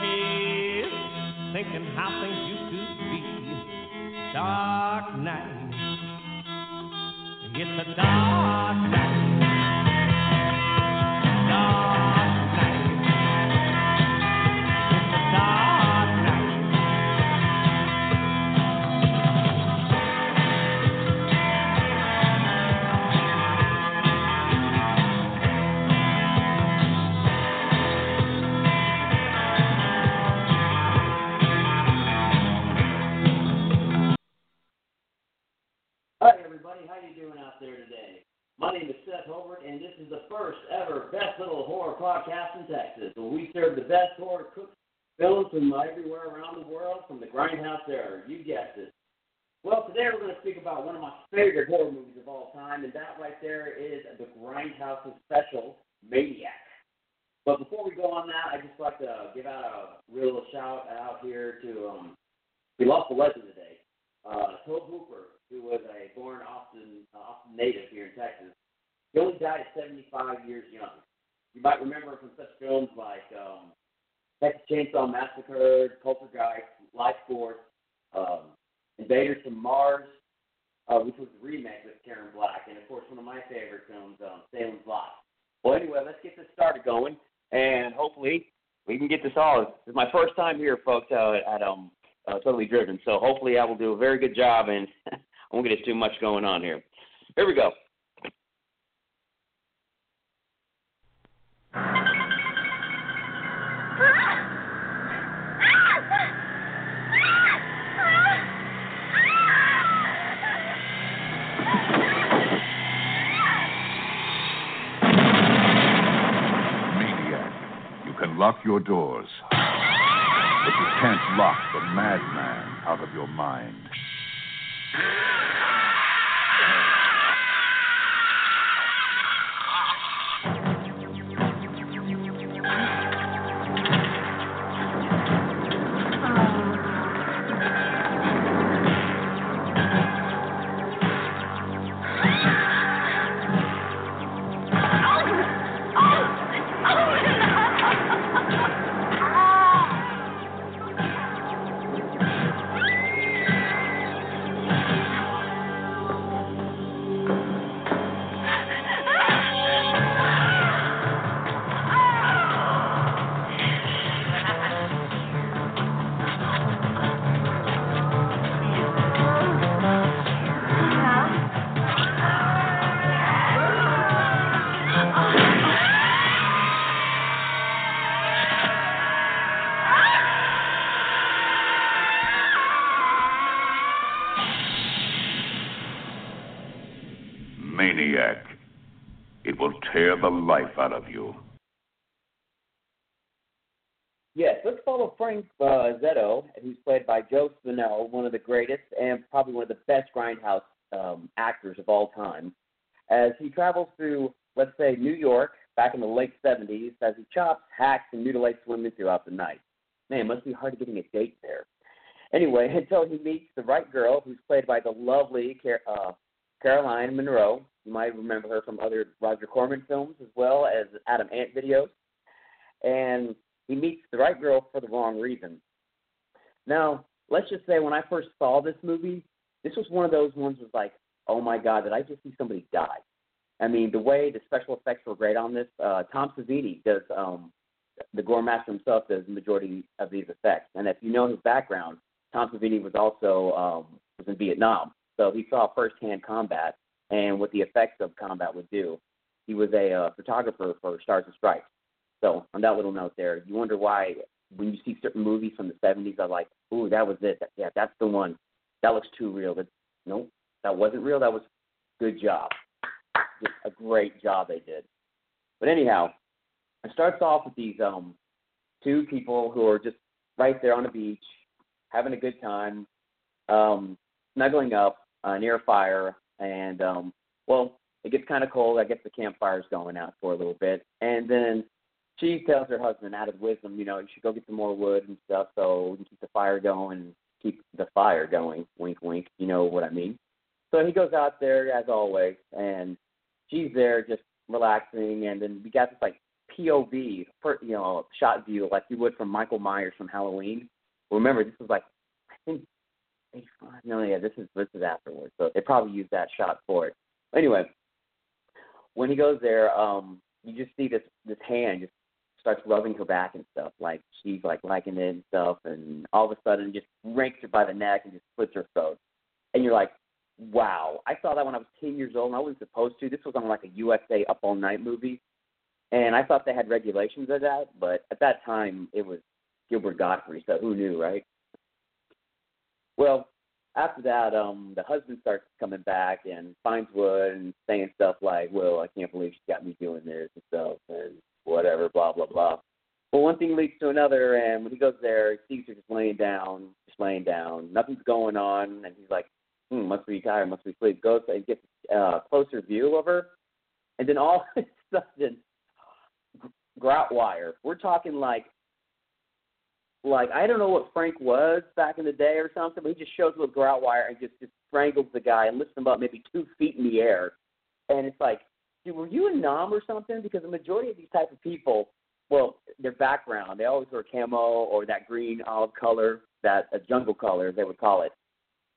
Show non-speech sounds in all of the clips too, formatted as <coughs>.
Porches thinking how things used to be. Dark night. It's a dark night. My name is Seth Holbrook, and this is the first ever Best Little Horror Podcast in Texas, where we serve the best horror cooked films from everywhere around the world, from the Grindhouse era. You guessed it. Well, today we're going to speak about one of my favorite horror movies of all time, and that right there is the Grindhouse's special, Maniac. But before we go on that, I'd just like to give out a real shout out here to um, we lost a legend today. Uh, Tobe Hooper, who was a born Austin, uh, Austin native here in Texas, he only died at 75 years young. You might remember from such films like um, Texas Chainsaw Massacre, Poltergeist, Life Force, um, Invaders from Mars, uh, which was the remake with Karen Black, and of course one of my favorite films, um, Salem's Lot. Well, anyway, let's get this started going, and hopefully we can get this all. This is my first time here, folks, uh, at um, uh, Totally Driven. So hopefully I will do a very good job and <laughs> I won't get too much going on here. Here we go. Lock your doors, but you can't lock the madman out of your mind. Life out of you. Yes, let's follow Frank uh, Zito, who's played by Joe Spinell, one of the greatest and probably one of the best Grindhouse um, actors of all time, as he travels through, let's say, New York back in the late 70s as he chops, hacks, and mutilates women throughout the night. Man, must be hard getting a date there. Anyway, <laughs> until he meets the right girl, who's played by the lovely uh, Caroline Munro. You might remember her from other Roger Corman films as well as Adam Ant videos. And he meets the right girl for the wrong reason. Now, let's just say when I first saw this movie, this was one of those ones was like, oh my god, did I just see somebody die? I mean, the way the special effects were great on this. Uh, Tom Savini does um, the Gore Master himself does the majority of these effects, and if you know his background, Tom Savini was also um, was in Vietnam, so he saw firsthand combat and what the effects of combat would do. He was a uh, photographer for Stars and Stripes. So on that little note there, you wonder why when you see certain movies from the 70s, I'm like, ooh, that was it. Yeah, that's the one. That looks too real. But nope, that wasn't real. That was good job. Just a great job they did. But anyhow, it starts off with these um two people who are just right there on the beach, having a good time, um, snuggling up uh, near a fire, and um, well, it gets kind of cold. I guess the campfire's going out for a little bit, and then she tells her husband, out of wisdom, you know, you should go get some more wood and stuff so we can keep the fire going, keep the fire going. Wink, wink. You know what I mean? So he goes out there as always, and she's there just relaxing, and then we got this like POV, per, you know, shot view like you would from Michael Myers from Halloween. Remember, this was like I think no, yeah, this is this is afterwards, so they probably used that shot for it. Anyway, when he goes there, um, you just see this this hand just starts rubbing her back and stuff, like she's like liking it and stuff, and all of a sudden just rakes her by the neck and just slits her throat, and you're like, wow! I saw that when I was 10 years old, and I wasn't supposed to. This was on like a USA Up All Night movie, and I thought they had regulations of that, but at that time it was Gilbert Gottfried, so who knew, right? Well, after that, um, the husband starts coming back and finds wood and saying stuff like, "Well, I can't believe she got me doing this and stuff and whatever, blah blah blah." Well, one thing leads to another, and when he goes there, he sees her just laying down, just laying down, nothing's going on, and he's like, "Hmm, must be tired, must be asleep." Goes and gets a closer view of her, and then all <laughs> of a sudden, grout wire. We're talking like like I don't know what Frank was back in the day or something, but he just shows with grout wire and just just strangles the guy and lifts him up maybe two feet in the air, and it's like, dude, were you a nom or something? Because the majority of these type of people, well, their background, they always wear camo or that green olive color, that a jungle color they would call it.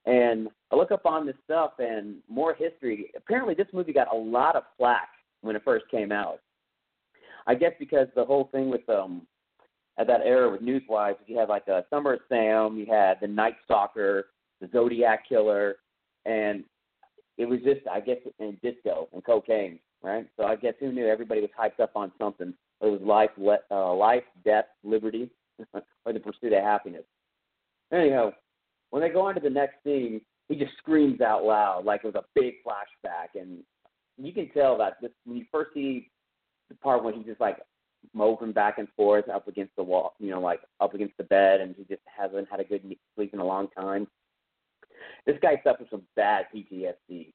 And I look up on this stuff and more history. Apparently, this movie got a lot of flack when it first came out. I guess because the whole thing with um at that era with Newswise, you had like a Summer of Sam, you had the Night Stalker, the Zodiac Killer, and it was just I guess in disco and cocaine, right? So I guess who knew everybody was hyped up on something. It was life, uh, life, death, liberty, <laughs> or the pursuit of happiness. Anyhow, when they go on to the next scene, he just screams out loud like it was a big flashback, and you can tell that this, when you first see the part when he's just like moving back and forth up against the wall, you know, like up against the bed, and he just hasn't had a good sleep in a long time. This guy suffers from bad PTSD.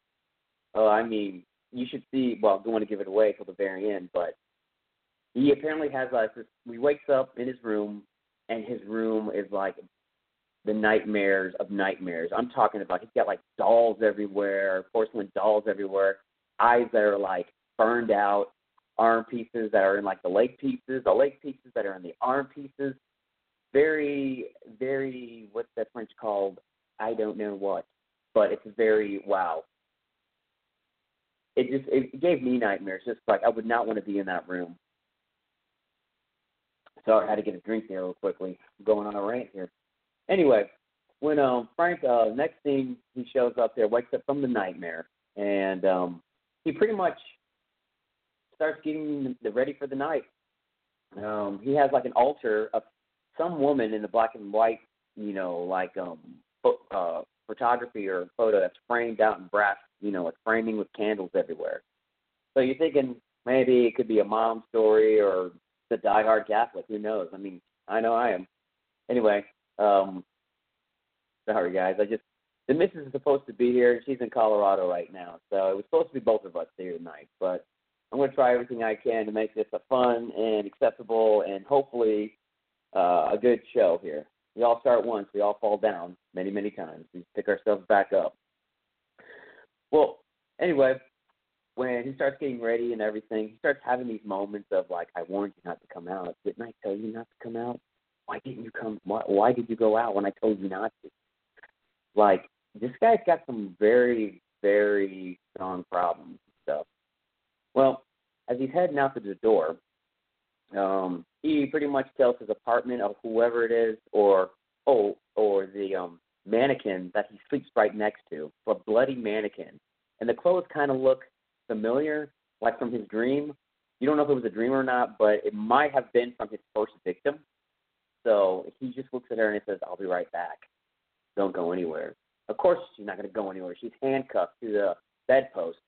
Oh, I mean, you should see. Well, I don't want to give it away till the very end, but he apparently has like this. He wakes up in his room, and his room is like the nightmares of nightmares. I'm talking about he's got like dolls everywhere, porcelain dolls everywhere, eyes that are like burned out, arm pieces that are in like the leg pieces, the leg pieces that are in the arm pieces. Very, very, what's that French called? I don't know what, but it's very wow. It just it gave me nightmares. Just like I would not want to be in that room. So I had to get a drink there real quickly. I'm going on a rant here. Anyway, when um Frank uh next thing he shows up there, wakes up from the nightmare, and um he pretty much starts getting the ready for the night. Um, he has like an altar of some woman in the black and white, you know, like um fo- uh photography or photo that's framed out in brass, you know, it's framing with candles everywhere. So you're thinking maybe it could be a mom story or the diehard Catholic, who knows? I mean, I know I am. Anyway, um sorry guys, I just the missus is supposed to be here. She's in Colorado right now, so it was supposed to be both of us here tonight. But I'm going to try everything I can to make this a fun and acceptable and hopefully uh, a good show here. We all start once, we all fall down many, many times. We pick ourselves back up. Well, anyway, when he starts getting ready and everything, he starts having these moments of like, "I warned you not to come out. Didn't I tell you not to come out? Why didn't you come? Why, why did you go out when I told you not to?" Like this guy's got some very, very strong problems and stuff. Well, as he's heading out to the door, um, he pretty much tells his apartment of whoever it is, or oh, or the um, mannequin that he sleeps right next to, a bloody mannequin, and the clothes kind of look familiar, like from his dream. You don't know if it was a dream or not, but it might have been from his first victim. So he just looks at her and he says, "I'll be right back. Don't go anywhere." Of course, she's not going to go anywhere. She's handcuffed to the bedpost.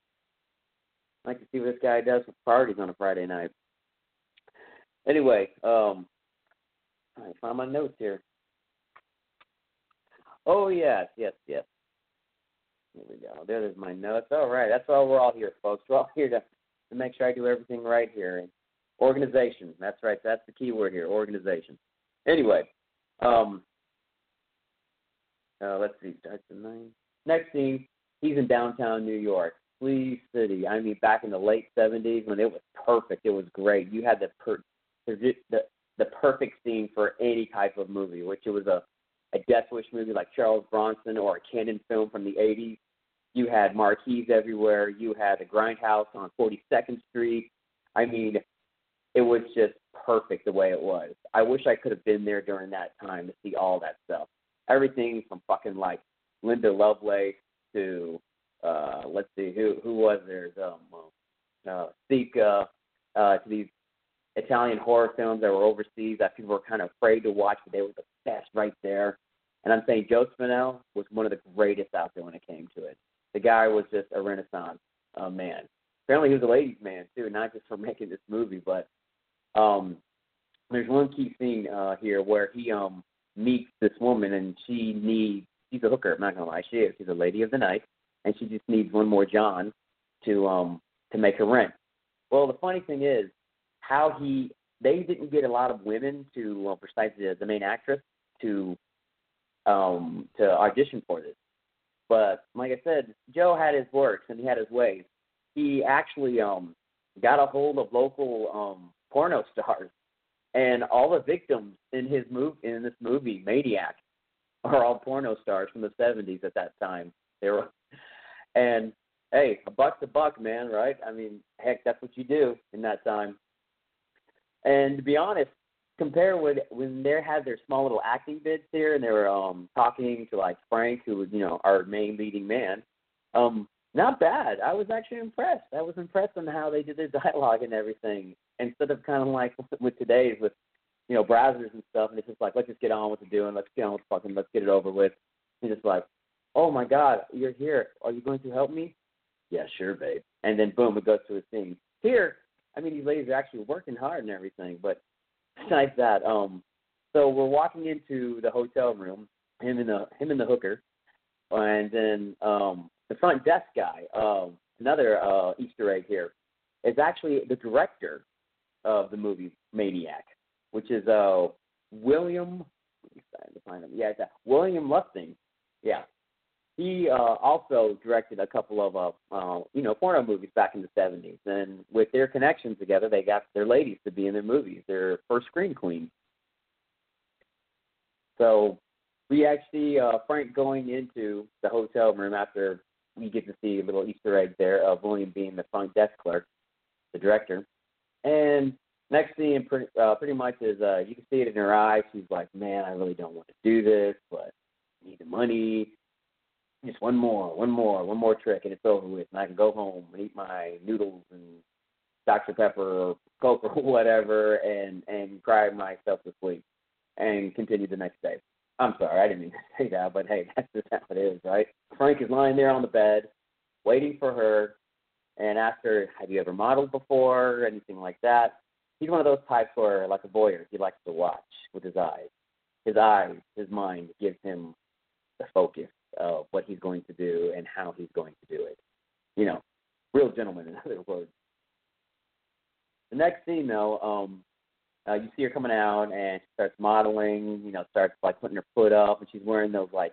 I like to see what this guy does with parties on a Friday night. Anyway, um, I find my notes here. Oh yes, yes, yes. Here we go. There's my notes. All right, that's why we're all here, folks. We're all here to to make sure I do everything right here. And organization. That's right. That's the key word here. Organization. Anyway, um, uh, let's see. Starts nine. Next scene. He's in downtown New York, City. I mean, back in the late '70s when it was perfect. It was great. You had the per- the the, the perfect scene for any type of movie, which it was a a Death Wish movie like Charles Bronson or a Cannon film from the 80s. You had marquees everywhere. You had the Grindhouse on 42nd Street. I mean, it was just perfect the way it was. I wish I could have been there during that time to see all that stuff. Everything from fucking like Linda Lovelace to uh let's see who who was there um uh Sika uh to these Italian horror films that were overseas that people were kind of afraid to watch, but they were the best right there. And I'm saying Joe Spinell was one of the greatest out there when it came to it. The guy was just a renaissance uh, man. Apparently, he was a ladies' man too, not just for <laughs> making this movie, but um, there's one key scene uh, here where he um meets this woman and she needs she's a hooker. I'm not gonna lie, she is. She's a lady of the night, and she just needs one more John to um to make her rent. Well, the funny thing is, how he they didn't get a lot of women to well, precisely the, the main actress to um to audition for this. But like I said, Joe had his works and he had his ways. He actually um got a hold of local um porno stars and all the victims in his move in this movie, Maniac, are all porno stars from the seventies at that time. They were and hey, a buck's a buck, man, right? I mean, heck, that's what you do in that time. And to be honest, compare with when they had their small little acting bits here, and they were um talking to like Frank, who was you know our main leading man. Um, not bad. I was actually impressed. I was impressed on how they did their <laughs> dialogue and everything, instead of kind of like with today's with you know browsers and stuff, and it's just like let's just get on with the doing, let's get on with fucking, let's get it over with. And just like, oh my god, you're here. Are you going to help me? Yeah, sure, babe. And then boom, it goes to a scene. Here, I mean, these ladies are actually working hard and everything, but besides that, um, so we're walking into the hotel room, him and the him and the hooker, and then um, the front desk guy. Um, another uh, Easter egg here is actually the director of the movie Maniac, which is uh, William. To find him. Yeah, it's, uh, William Lustig. Yeah, he uh, also directed a couple of uh, uh, you know porno movies back in the '70s, and with their connections together, they got their ladies to be in their movies. Their first screen queen. So we actually uh, Frank going into the hotel room after we get to see a little Easter egg there of William being the front desk clerk, the director, and next scene pretty uh, pretty much is uh, you can see it in her eyes. She's like, "Man, I really don't want to do this, but need the money." Just one more, one more, one more trick, and it's over with, and I can go home and eat my noodles and Dr Pepper or Coke <laughs> or whatever, and and cry myself to sleep, and continue the next day. I'm sorry, I didn't mean to <laughs> say that, but hey, <laughs> that's just how it is, right? Frank is lying there on the bed, waiting for her, and asks her, "Have you ever modeled before, or anything like that?" He's one of those types where, like a voyeur, he likes to watch with his eyes. His eyes, his mind gives him the focus of what he's going to do and how he's going to do it. You know, real gentleman, <laughs> in other words. The next scene, though, um, uh, you see her coming out and she starts modeling. You know, starts like putting her foot up, and she's wearing those like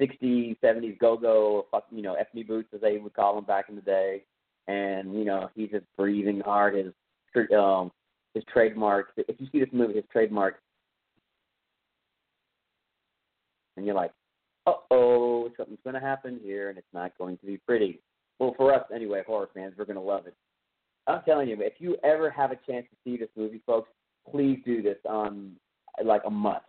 60s, 70s go-go, you know, ethnic boots as they would call them back in the day. and you know he's just breathing hard. His um his trademark. If you see this movie, his trademark, and you're like, uh oh, something's going to happen here, and it's not going to be pretty. Well, for us anyway, horror fans, we're going to love it. I'm telling you, if you ever have a chance to see this movie, folks, please do this on like a must.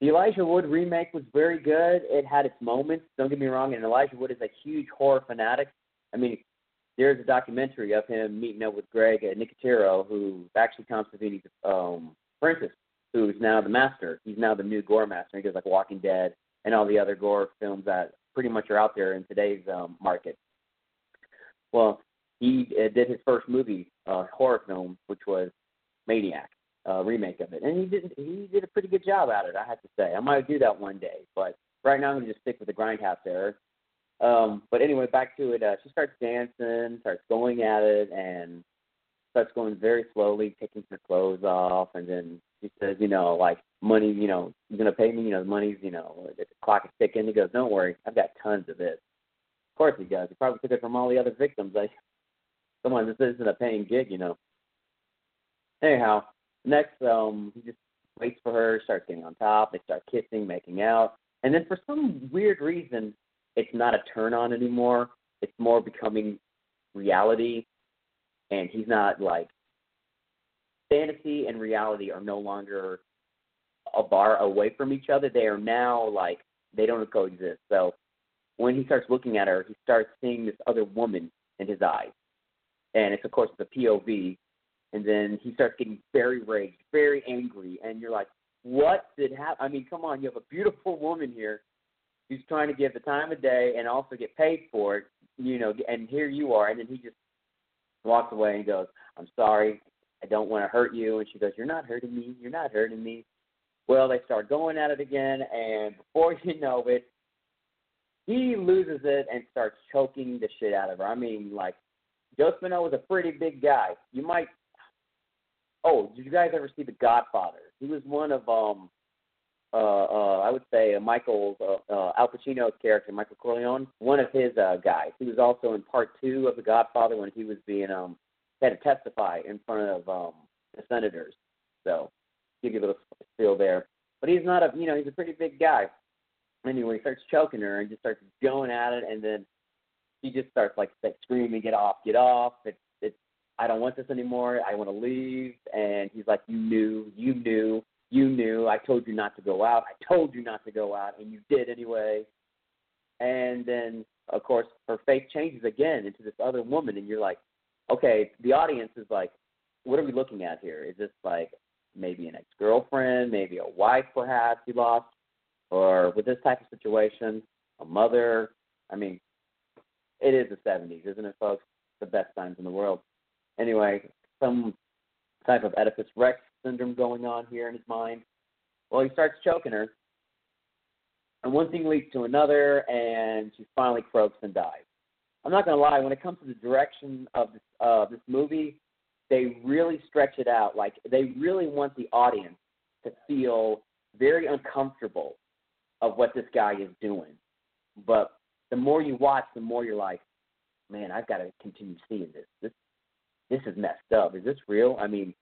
The Elijah Wood remake was very good. It had its moments. Don't get me wrong. And Elijah Wood is a huge horror fanatic. I mean, there's a documentary of him meeting up with Greg at Nicotero, who actually Constantine's um, apprentice, who's now the master. He's now the new gore master. He does like Walking Dead and all the other gore films that pretty much are out there in today's um, market. Well, he uh, did his first movie, uh, horror film, which was Maniac, uh, remake of it, and he did he did a pretty good job at it. I have to say, I might do that one day, but right now I'm gonna just stick with the grindhouse era. Um, but anyway, back to it. Uh, she starts dancing, starts going at it, and starts going very slowly, taking her clothes off, and then she says, you know, like money, you know, you're gonna pay me, you know, the money's, you know, the clock is ticking. He goes, don't worry, I've got tons of this. Of course he does. He probably took it from all the other victims. Like, <laughs> come on, this isn't a paying gig, you know. Anyhow, next, um, he just waits for her, starts getting on top. They start kissing, making out, and then for some weird reason, it's not a turn on anymore. It's more becoming reality, and he's not like fantasy and reality are no longer a bar away from each other. They are now like they don't coexist. So when he starts looking at her, he starts seeing this other woman in his eyes, and it's of course the POV. And then he starts getting very raged, very angry, and you're like, "What did happen?" I mean, come on, you have a beautiful woman here who's trying to give the time of day and also get paid for it, you know, and here you are, and then he just walks away and goes, "I'm sorry, I don't want to hurt you," and she goes, "You're not hurting me, you're not hurting me." Well, they start going at it again, and before <laughs> you know it, he loses it and starts choking the shit out of her. I mean, like Joe Spinell was a pretty big guy. You might. Oh, did you guys ever see The Godfather? He was one of um, uh, uh, I would say uh, Michael's uh, uh, Al Pacino's character, Michael Corleone, one of his uh, guys. He was also in part two of The Godfather when he was being um had to testify in front of um the senators. So give you a little feel there. But he's not a you know he's a pretty big guy. Anyway, he starts choking her and just starts going at it, and then he just starts like, like screaming, "Get off! Get off!" It's it's I don't want this anymore. I want to leave. And he's like, "You knew, you knew, you knew. I told you not to go out. I told you not to go out, and you did anyway." And then of course her face changes again into this other woman, and you're like, okay, the audience is like, what are we looking at here? Is this like maybe an ex girlfriend, maybe a wife perhaps you lost? Or with this type of situation, a mother? I mean, it is the 70s, isn't it, folks? The best times in the world. Anyway, some type of Oedipus Rex syndrome going on here in his mind. Well, he starts choking her, and one thing leads to another, and she finally croaks and dies. I'm not gonna lie, when it comes to the direction of this uh, this movie, they really stretch it out. Like they really want the audience to feel very uncomfortable of what this guy is doing. But the more you watch, the more you're like, man, I've got to continue seeing this. This this is messed up. Is this real? I mean,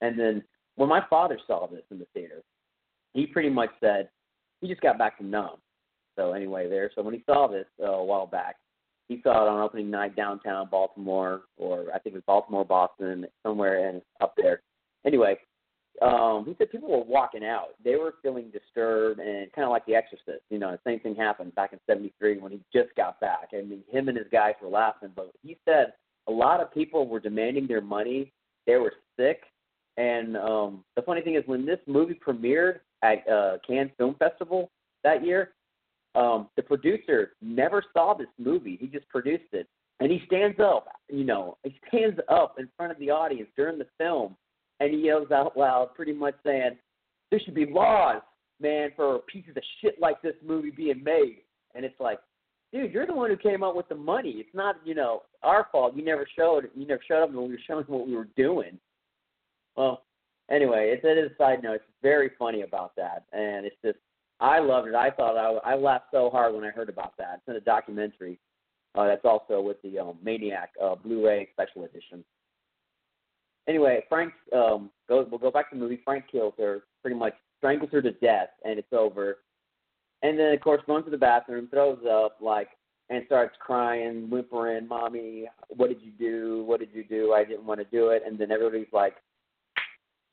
and then when my father saw this in the theater, he pretty much said he just got back from Numb. So anyway, there. So when he saw this uh, a while back, he saw it on opening night downtown Baltimore, or I think it was Baltimore, Boston, somewhere in up there. Anyway, um, he said people were walking out. They were feeling disturbed and kind of like The Exorcist. You know, the same thing happened back in '73 when he just got back. I mean, him and his guys were laughing, but he said a lot of people were demanding their money. They were sick, and um, the funny thing is, when this movie premiered at uh, Cannes Film Festival that year, um, the producer never saw this movie. He just produced it, and he stands up. You know, he stands up in front of the audience during the film, and he yells out loud, pretty much saying, "There should be laws, man, for pieces of shit like this movie being made." And it's like, dude, you're the one who came up with the money. It's not, you know, our fault. You never showed. You never showed up when we were showing what we were doing. Well, anyway, it's it is a side note. It's very funny about that, and it's just I loved it. I thought I, I laughed so hard when I heard about that. It's in a documentary. Uh, that's also with the um, Maniac uh, Blu-ray Special Edition. Anyway, Frank um, goes. We'll go back to the movie. Frank kills her, pretty much strangles her to death, and it's over. And then, of course, runs to the bathroom, throws up, like, and starts crying, whimpering, "Mommy, what did you do? What did you do? I didn't want to do it." And then everybody's like,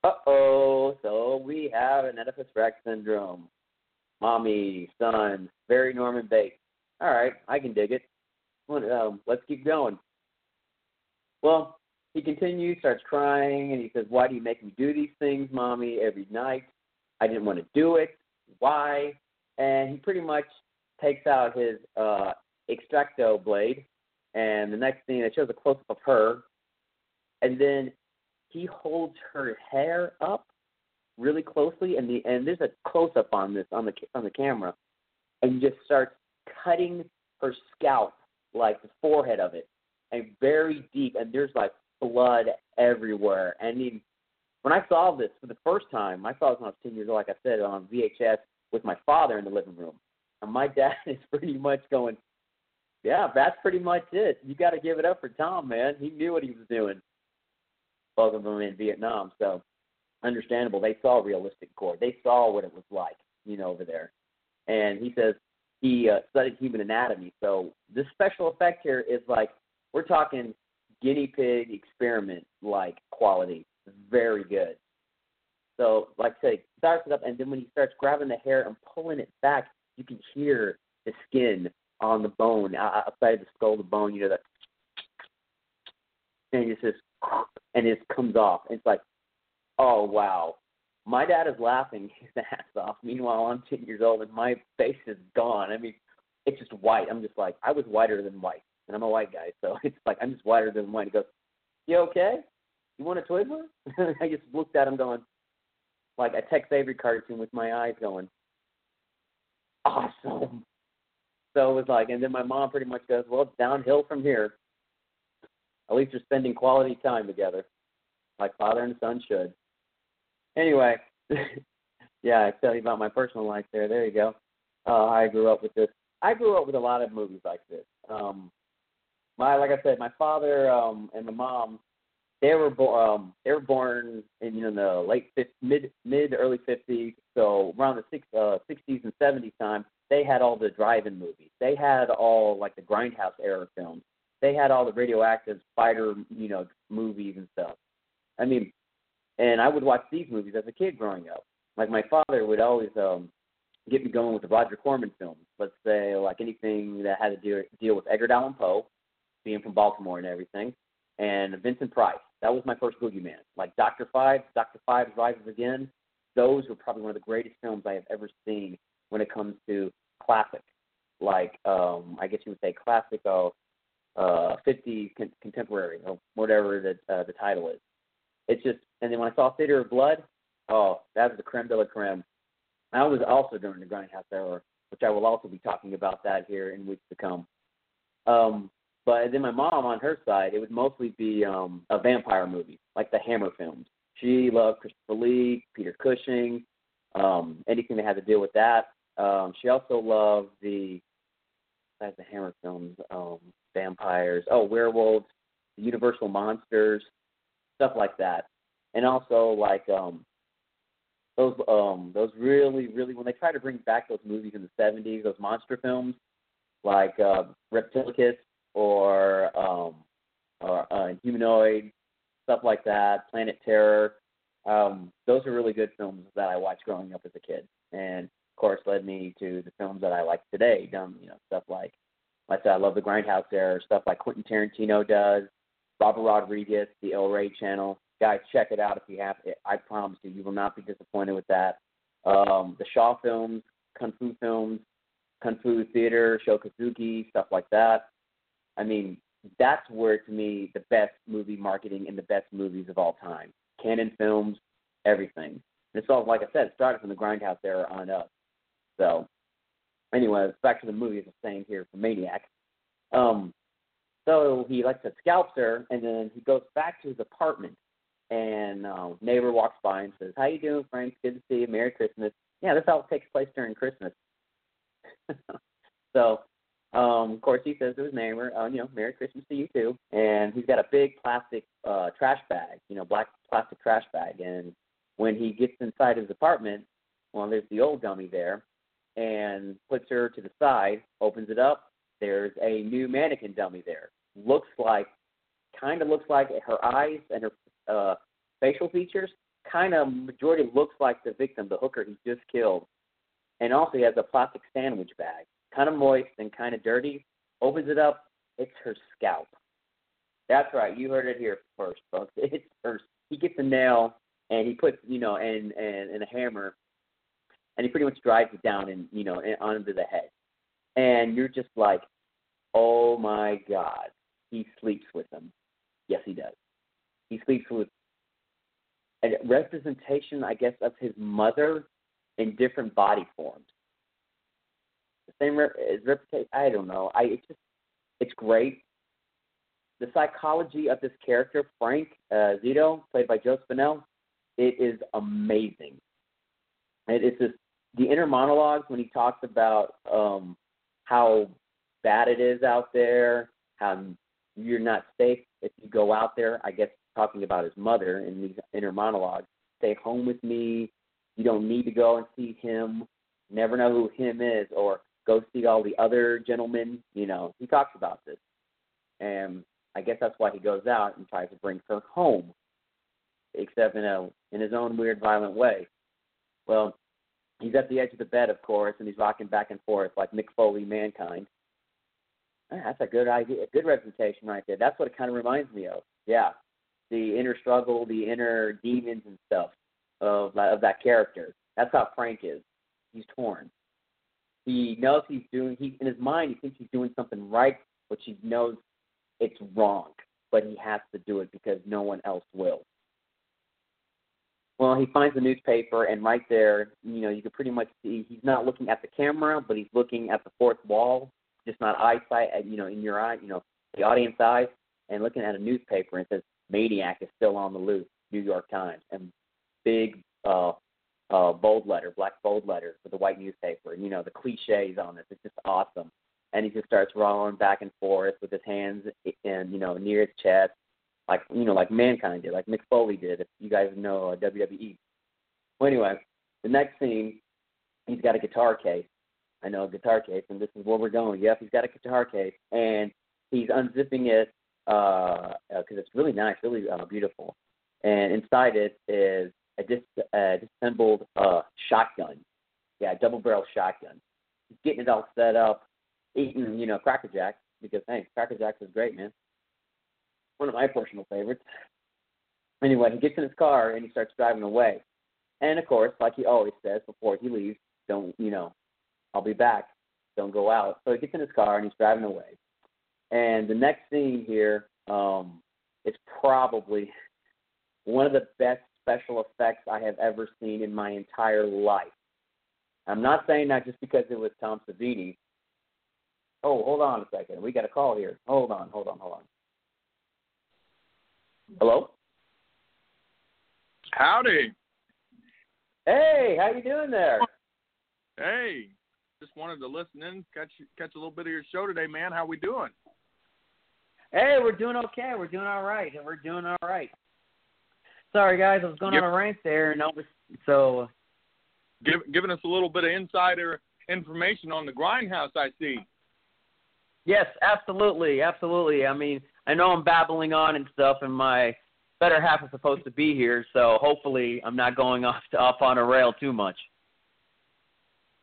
"Uh oh, so we have an Oedipus Rex syndrome." Mommy, son, very Norman Bates. All right, I can dig it. Um, let's keep going. Well, he continues, starts crying, and he says, Why do you make me do these things, mommy, every night? I didn't want to do it. Why? And he pretty much takes out his uh, X-Acto blade, and the next thing it shows a close up of her, and then he holds her hair up really closely, and the and there's a close up on this on the on the camera, and just starts cutting her scalp, like the forehead of it, and very deep, and there's like blood everywhere. And I when I saw this for the first time, I saw this when I was 10 years old, like I said, on VHS with my father in the living room. And my <laughs> dad is pretty much going, yeah, that's pretty much it. You got to give it up for Tom, man. He knew what he was doing. Both of them in Vietnam, so understandable. They saw realistic gore. They saw what it was like, you know, over there. And he says he uh, studied human anatomy. So this special effect here is like we're talking guinea pig experiment like quality. Very good. So, like I say, starts it up, and then when he starts grabbing the hair and pulling it back, you can hear the skin on the bone outside the skull, the bone. You know that, and it just and it comes off. And it's like, oh wow. My dad is laughing <laughs> his ass off. Meanwhile, I'm 10 years old and my face is gone. I mean, it's just white. I'm just like, I was whiter than white and I'm a white guy, so <laughs> it's like I'm just whiter than white. He goes, "You okay? You want a toy Twizzler?" <laughs> I just looked at him, going, like a Tex Avery cartoon with my eyes going, "Awesome." So it was like, and then my mom pretty much goes, "Well, it's downhill from here." At least you're spending quality time together, like father and son should. Anyway, <laughs> yeah, I tell you about my personal life there. There you go. Uh, I grew up with this. I grew up with a lot of movies like this. Um, my like I said, my father um, and my mom, they were born um, they were born in you know the late 50, mid mid early fifties, so around the six, uh, 60s and 70s time, they had all the drive-in movies. They had all like the grindhouse era films. They had all the radioactive spider you know movies and stuff. I mean, and I would watch these movies as a kid growing up. Like my father would always um get me going with the Roger Corman films. Let's say like anything that had to deal deal with Edgar Allan Poe being from Baltimore and everything, and Vincent Price. That was my first boogeyman. Like Doctor Phibes, Doctor Phibes Rises Again. Those were probably one of the greatest films I have ever seen when it comes to classic. Like um, I guess you would say classic uh, uh, 50s con- contemporary or whatever the uh, the title is. It's just, and then when I saw Theater of Blood, oh, that was the creme de la creme. I was also during the Grindhouse era, which I will also be talking about that here in weeks to come. Um, but then my mom, on her side, it would mostly be um, a vampire movie, like the Hammer films. She loved Christopher Lee, Peter Cushing, um, anything that had to deal with that. Um, she also loved the, besides the Hammer films, um, vampires, oh, werewolves, Universal monsters, stuff like that, and also like um, those um, those really, really when they try to bring back those movies in the '70s, those monster films like uh, Reptilicus or um, or uh, Humanoid, stuff like that, Planet Terror. Um, those are really good films that I watched growing up as a kid, and of course led me to the films that I like today. Done, you know, stuff like, like I said, I love the Grindhouse era, stuff like Quentin Tarantino does, Robert Rodriguez, the El Rey channel. Guys, check it out if you have it. I promise you, you will not be disappointed with that. Um, the Shaw films, Kung Fu films, Kung Fu Theater, Sho Kosugi, stuff like that. I mean, that's where to me the best movie marketing and the best movies of all time. Cannon films, everything. And it's all like I said, started from the Grindhouse era on up. So, anyway, back to the movie as I saying here for Maniac. Um, so he like to scalps her, and then he goes back to his apartment, and uh, neighbor walks by and says, "How you doing, Frank? Good to see you. Merry Christmas." Yeah, this all takes place during Christmas. <laughs> so Um, of course, he says to his neighbor, uh, you know, Merry Christmas to you too. And he's got a big plastic uh, trash bag, you know, black plastic trash bag. And when he gets inside his apartment, well, there's the old dummy there, and puts her to the side, opens it up. There's a new mannequin dummy there. Looks like, kind of looks like her eyes and her uh, facial features kind of majority looks like the victim, the hooker he just killed. And also he has a plastic sandwich bag, kind of moist and kind of dirty. Opens it up, it's her scalp. That's right, you heard it here first, folks. <laughs> It's her. He gets a nail and he puts, you know, and and, and a hammer, and he pretty much drives it down and you know and onto the head. And you're just like, oh my god, he sleeps with them. Yes, he does. He sleeps with a representation, I guess, of his mother in different body forms. The same rep- reputation. I don't know. I it's just it's great. The psychology of this character, Frank uh, Zito, played by Joe Spinell, it is amazing. It is just the inner monologues when he talks about um, how bad it is out there, how you're not safe if you go out there. I guess talking about his mother in these inner monologues. Stay home with me. You don't need to go and see him. Never know who him is, or go see all the other gentlemen. You know, he talks about this, and I guess that's why he goes out and tries to bring her home, except in a in his own weird, violent way. Well, he's at the edge of the bed, of course, and he's rocking back and forth like Mick Foley, Mankind. Ah, that's a good idea, a good representation right there. That's what it kind of reminds me of. Yeah, the inner struggle, the inner demons and stuff of of that character. That's how Frank is. He's torn. He knows he's doing. He in his mind he thinks he's doing something right, but he knows it's wrong. But he has to do it because no one else will. Well, he finds the newspaper, and right there, you know, you can pretty much see he's not looking at the camera, but he's looking at the fourth wall, just not eyesight, you know, in your eye, you know, the audience eyes, and looking at a newspaper, and says Maniac is still on the loose, New York Times, and big uh, uh, bold letter, black bold letter for the white newspaper. And, you know, the cliches on this. It's just awesome. And he just starts rolling back and forth with his hands and, you know, near his chest, like, you know, like Mankind did, like Mick Foley did, if you guys know uh, WWE. Well, anyway, the next scene, he's got a guitar case. I know a guitar case, and this is where we're going. Yep, he's got a guitar case, and he's unzipping it because uh, uh it's really nice, really uh, beautiful. And inside it is a dis- disassembled uh, shotgun. Yeah, double barrel shotgun. He's getting it all set up, eating, you know, Cracker Jacks because hey, Cracker Jacks is great, man. One of my personal favorites. Anyway, he gets in his car and he starts driving away. And of course, like he always says before he leaves, don't you know, I'll be back. Don't go out. So he gets in his car and he's driving away. And the next scene here um, is probably one of the best special effects I have ever seen in my entire life. I'm not saying that just because it was Tom Savini. Oh, hold on a second. We got a call here. Hold on, hold on, hold on. Hello? Howdy. Hey, how you doing there? Hey, just wanted to listen in, catch catch a little bit of your show today, man. How we doing? Hey, we're doing okay. We're doing all right. We're doing all right. Sorry, guys, I was going yep. on a rant there, and was, so. Give, giving us a little bit of insider information on the grindhouse, I see. Yes, absolutely, absolutely. I mean, I know I'm babbling on and stuff, and my better half is supposed to be here, so hopefully I'm not going off to, off on a rail too much.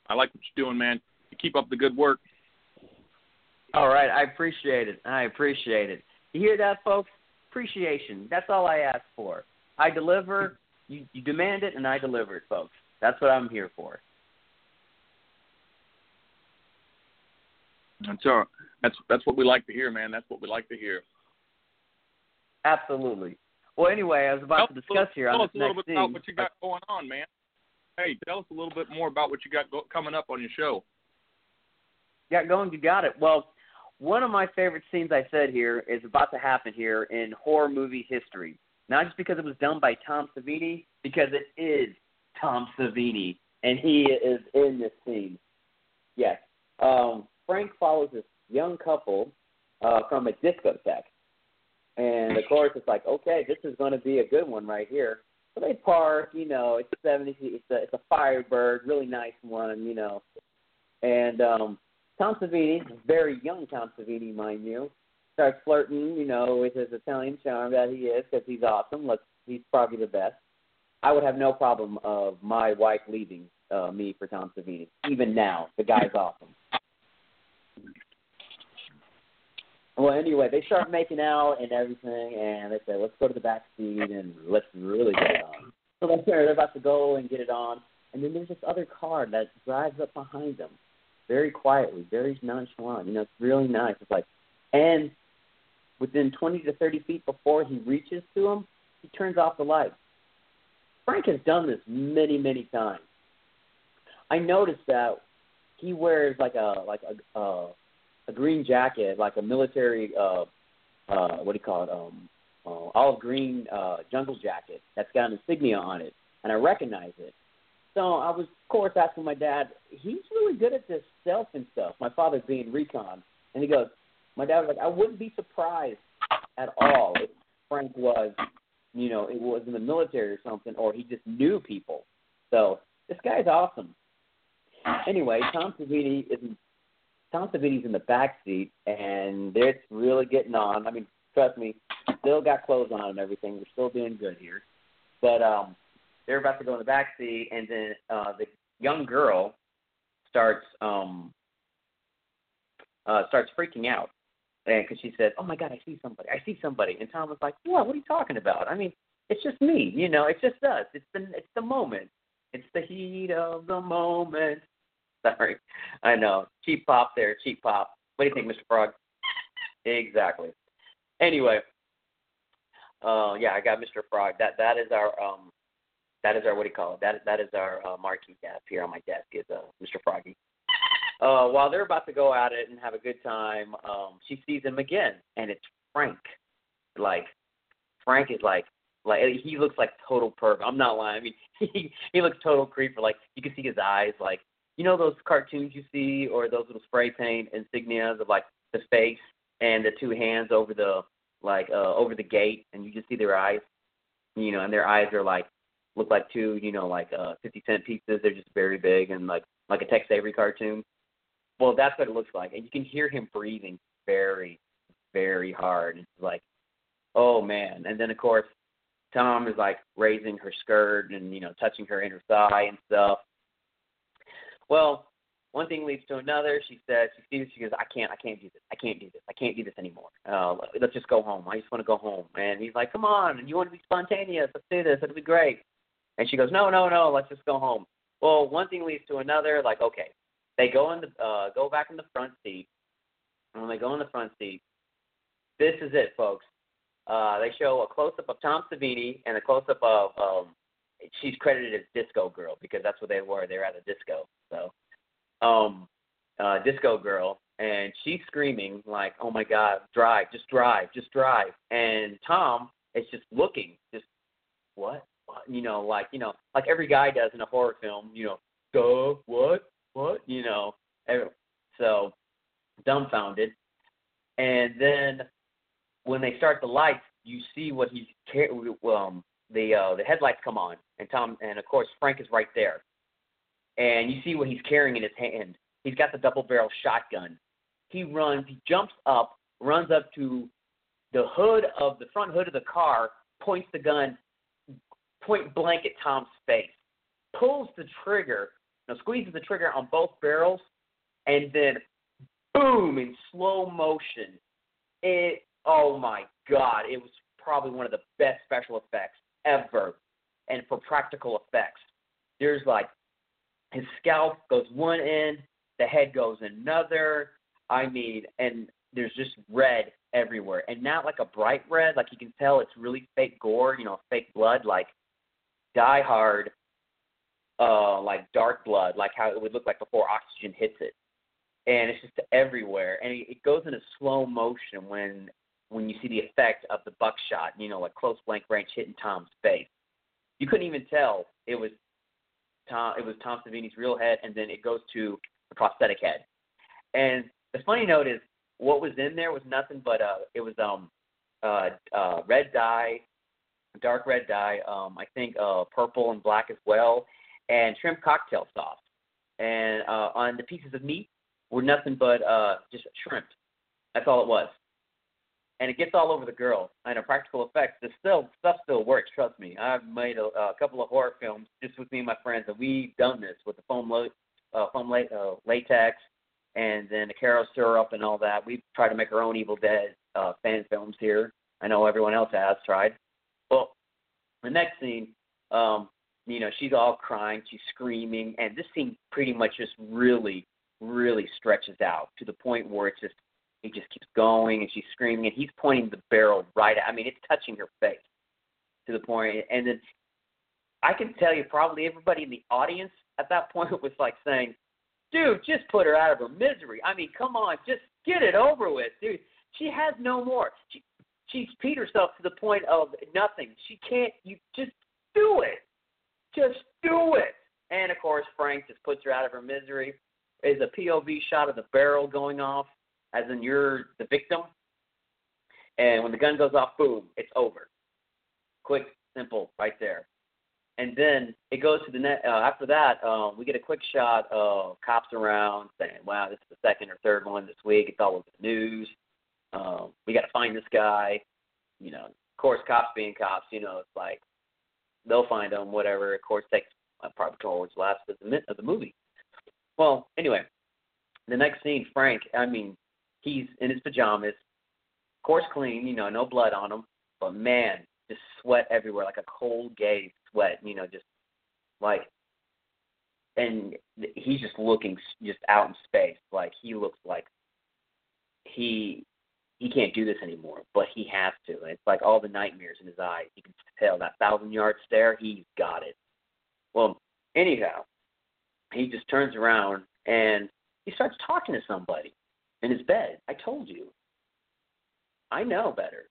I like what you're doing, man. Keep up the good work. All right, I appreciate it. I appreciate it. You hear that, folks? Appreciation. That's all I ask for. I deliver. You, you demand it, and I deliver it, folks. That's what I'm here for. That's all. That's that's what we like to hear, man. That's what we like to hear. Absolutely. Well, anyway, I was about tell to discuss here tell on us this a little bit about what you got going on, man. Hey, tell us a little bit more about what you got go- coming up on your show. Got going, you got it. Well, one of my favorite scenes I said here is about to happen here in horror movie history. Not just because it was done by Tom Savini, because it is Tom Savini, and he is in this scene. Yes. Um, Frank follows his young couple uh, from a discotheque. And of course, it's like, okay, this is going to be a good one right here. So they park, you know, it's seventy. It's a it's a Firebird, really nice one, you know. And um, Tom Savini, very young Tom Savini, mind you, starts flirting, you know, with his Italian charm that he is, because he's awesome. Let's, he's probably the best. I would have no problem of my wife leaving uh, me for Tom Savini. Even now, the guy's awesome. Well, anyway, they start making out and everything, and they say, "Let's go to the back seat and let's really get it on." So they're about to go and get it on, and then there's this other car that drives up behind them, very quietly, very nonchalant. You know, it's really nice. It's like, and within 20 to 30 feet before he reaches to him, he turns off the lights. Frank has done this many, many times. I noticed that he wears like a like a uh, a green jacket, like a military uh uh what do you call it? Um uh, olive green uh jungle jacket that's got an insignia on it and I recognize it. So I was of course asking my dad, he's really good at this stealth and stuff. My father's being recon and he goes, My dad was like, I wouldn't be surprised at all if Frank was you know, it was in the military or something, or he just knew people. So this guy's awesome. Anyway, Tom Savini is Tom Savini's in the back seat, and it's really getting on. I mean, trust me, still got clothes on and everything. We're still doing good here, but um, they're about to go in the back seat, and then uh, the young girl starts um uh starts freaking out and because she said, "Oh my God, I see somebody! I see somebody!" And Tom was like, "What? What are you talking about? I mean, it's just me. You know, it's just us. It's the it's the moment. It's the heat of the moment." <laughs> Sorry, I know. Cheap pop there, cheap pop. What do you think, Mr. Frog? exactly. Anyway, uh, yeah, I got Mr. Frog. That that is our um, that is our what do you call it? That that is our uh, marquee gap here on my desk is uh, Mr. Froggy uh, while they're about to go at it and have a good time, um, she sees him again, and it's Frank. Like Frank is like like he looks like total perv. I'm not lying. I mean, <laughs> he he looks total creeper. Like you can see his eyes. Like you know those cartoons you see, or those little spray paint insignias of like the face and the two hands over the like uh over the gate, and you just see their eyes. You know, and their eyes are like look like two, you know, like uh 50 cent pieces. They're just very big and like like a Tex Avery cartoon. Well, that's what it looks like, and you can hear him breathing very, very hard. It's like, oh man! And then of course, Tom is like raising her skirt and you know touching her inner thigh and stuff. Well, one thing leads to another. She says she sees she goes, I can't, I can't do this, I can't do this, I can't do this anymore. Uh, let's just go home. I just want to go home. And he's like, Come on, you want to be spontaneous? Let's do this. It'll be great. And she goes, No, no, no. Let's just go home. Well, one thing leads to another. Like, okay, they go in the uh, go back in the front seat, and when they go in the front seat, this is it, folks. Uh, they show a close up of Tom Savini and a close up of um, she's credited as Disco Girl because that's what they were. They were at a disco, so um, uh, Disco Girl, and she's screaming like, "Oh my God, drive, just drive, just drive!" And Tom is just looking, just what, you know, like you know, like every guy does in a horror film, you know, duh, what, what? You know, so dumbfounded. And then when they start the lights, you see what he's um the uh the headlights come on and Tom and of course Frank is right there. And you see what he's carrying in his hand. He's got the double barrel shotgun. He runs, he jumps up, runs up to the hood of the front hood of the car, points the gun point blank at Tom's face, pulls the trigger, now squeezes the trigger on both barrels, and then boom in slow motion. It oh my god, it was probably one of the best special effects ever. And for practical effects, there's like his scalp goes one end, the head goes another. I mean, and there's just red everywhere, and not like a bright red, like you can tell it's really fake gore, you know, fake blood, like Die Hard uh, like dark blood, like how it would look like before oxygen hits it, and it's just everywhere. And it, goes into slow motion when when you see the effect of the buckshot, you know, like close blank range hitting Tom's face. You couldn't even tell it was Tom. It was Tom Savini's real head, and then it goes to the prosthetic head. And the funny note is what was in there was nothing but uh, it was um, uh, uh, red dye, dark red dye. Um, I think uh, purple and black as well, and shrimp cocktail sauce. And uh, on the pieces of meat were nothing but uh, just shrimp. That's all it was. And it gets all over the girl. And a practical effects, the still stuff still works. Trust me. I've made a, a couple of horror films just with me and my friends, and we've done this with the foam, lo- uh, foam la- uh, latex, and then the Karo syrup and all that. We've tried to make our own Evil Dead uh, fan films here. I know everyone else has tried. Well, the next scene, um, you know, she's all crying, she's screaming, and this scene pretty much just really, really stretches out to the point where it's just it just keeps going, and she's screaming, and he's pointing the barrel right at. I mean, it's touching her face to the point, and then I can tell you, probably everybody in the audience at that point <laughs> was like saying, "Dude, just put her out of her misery." I mean, come on, just get it over with, dude. She has no more. She she's peed herself to the point of nothing. She can't. You just do it. Just do it. And of course, Frank just puts her out of her misery. Is a POV shot of the barrel going off, as in you're the victim. And when the gun goes off, boom, it's over. Quick, simple, right there. And then it goes to the net. Uh, after that, um, we get a quick shot of cops around saying, "Wow, this is the second or third one this week. It's all over the news. Um, we got to find this guy." You know, of course, cops being cops, you know, it's like they'll find him, whatever. Of course, takes uh, probably towards the last of the of the movie. Well, anyway, the next scene, Frank. I mean, he's in his pajamas, of course, clean. You know, no blood on him, but man, just sweat everywhere, like a cold gay sweat. You know, just like, and he's just looking just out in space. Like he looks like he he can't do this anymore, but he has to. And it's like all the nightmares in his eyes. You can tell that thousand yard stare. He's got it. Well, anyhow, he just turns around and he starts talking to somebody in his bed. I told you. I know better.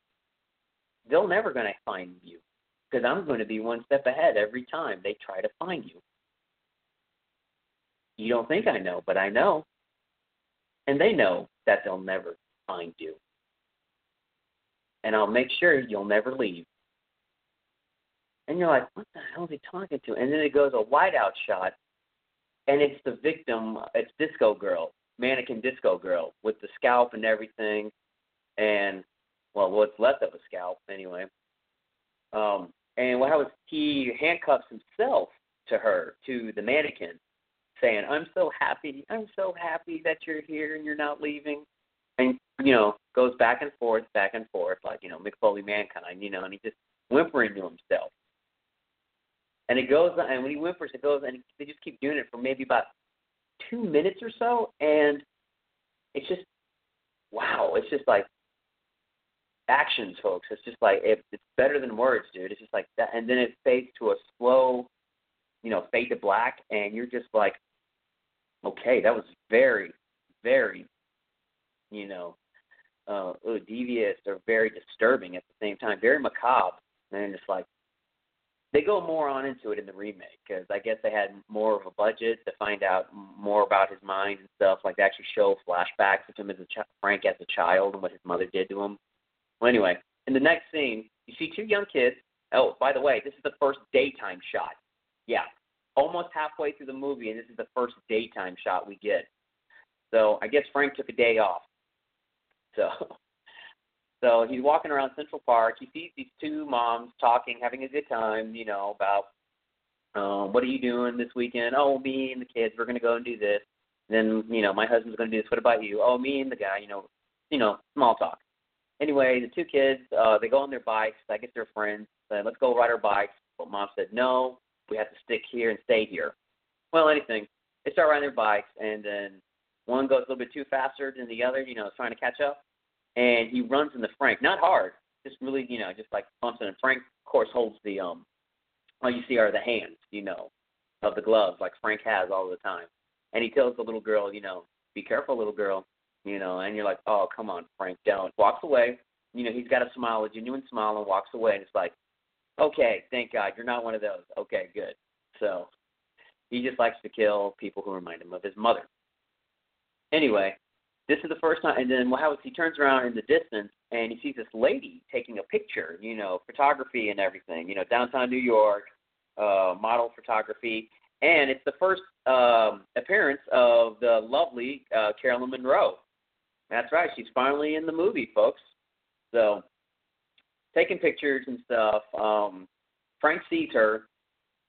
They're never going to find you because I'm going to be one step ahead every time they try to find you. You don't think I know, but I know. And they know that they'll never find you. And I'll make sure you'll never leave. And you're like, what the hell is he talking to? And then it goes a whiteout shot, and it's the victim, it's Disco Girl, mannequin Disco Girl, with the scalp and everything, and well, what's left of a scalp anyway. Um, and what was he handcuffs himself to her, to the mannequin, saying, "I'm so happy, I'm so happy that you're here and you're not leaving," and you know goes back and forth, back and forth, like you know Mick Foley mankind, you know, and he just whimpering to himself. And it goes, and when he whimpers, it goes, and they just keep doing it for maybe about two minutes or so, and it's just, wow, it's just like actions, folks. It's just like it, it's better than words, dude. It's just like that, and then it fades to a slow, you know, fade to black, and you're just like, okay, that was very, very, you know, uh, devious or very disturbing at the same time, very macabre, and just like they go more on into it in the remake because I guess they had more of a budget to find out more about his mind and stuff. Like they actually show flashbacks of him as a ch- Frank as a child and what his mother did to him. Well, anyway, in the next scene, you see two young kids. Oh, by the way, this is the first daytime shot. Yeah, almost halfway through the movie, and this is the first daytime shot we get. So I guess Frank took a day off. So so he's walking around Central Park. He sees these two moms talking, having a good time, you know, about um, what are you doing this weekend? Oh, me and the kids, we're gonna go and do this. then, you know, my husband's gonna do this. What about you? Oh, me and the guy, you know, you know, small talk. Anyway, the two kids, uh, they go on their bikes. I guess they're friends. Said, Let's go ride our bikes. But mom said, no, we have to stick here and stay here. Well, anything. They start riding their bikes, and then one goes a little bit too faster than the other, you know, trying to catch up and he runs into Frank, not hard, just really, you know, just like bumps in. And Frank, of course, holds the um, all you see are the hands, you know, of the gloves, like Frank has all the time. And he tells the little girl, you know, be careful, little girl, you know. And you're like, oh, come on, Frank, don't. Walks away. You know, he's got a smile, a genuine smile, and walks away. And it's like, okay, thank God, you're not one of those. Okay, good. So he just likes to kill people who remind him of his mother. Anyway, this is the first time. And then what happens? He turns around in the distance and he sees this lady taking a picture. You know, photography and everything. You know, downtown New York, uh, model photography, and it's the first um, appearance of the lovely uh, Carolyn Munro. That's right. She's finally in the movie, folks. So taking pictures and stuff. Um, Frank sees her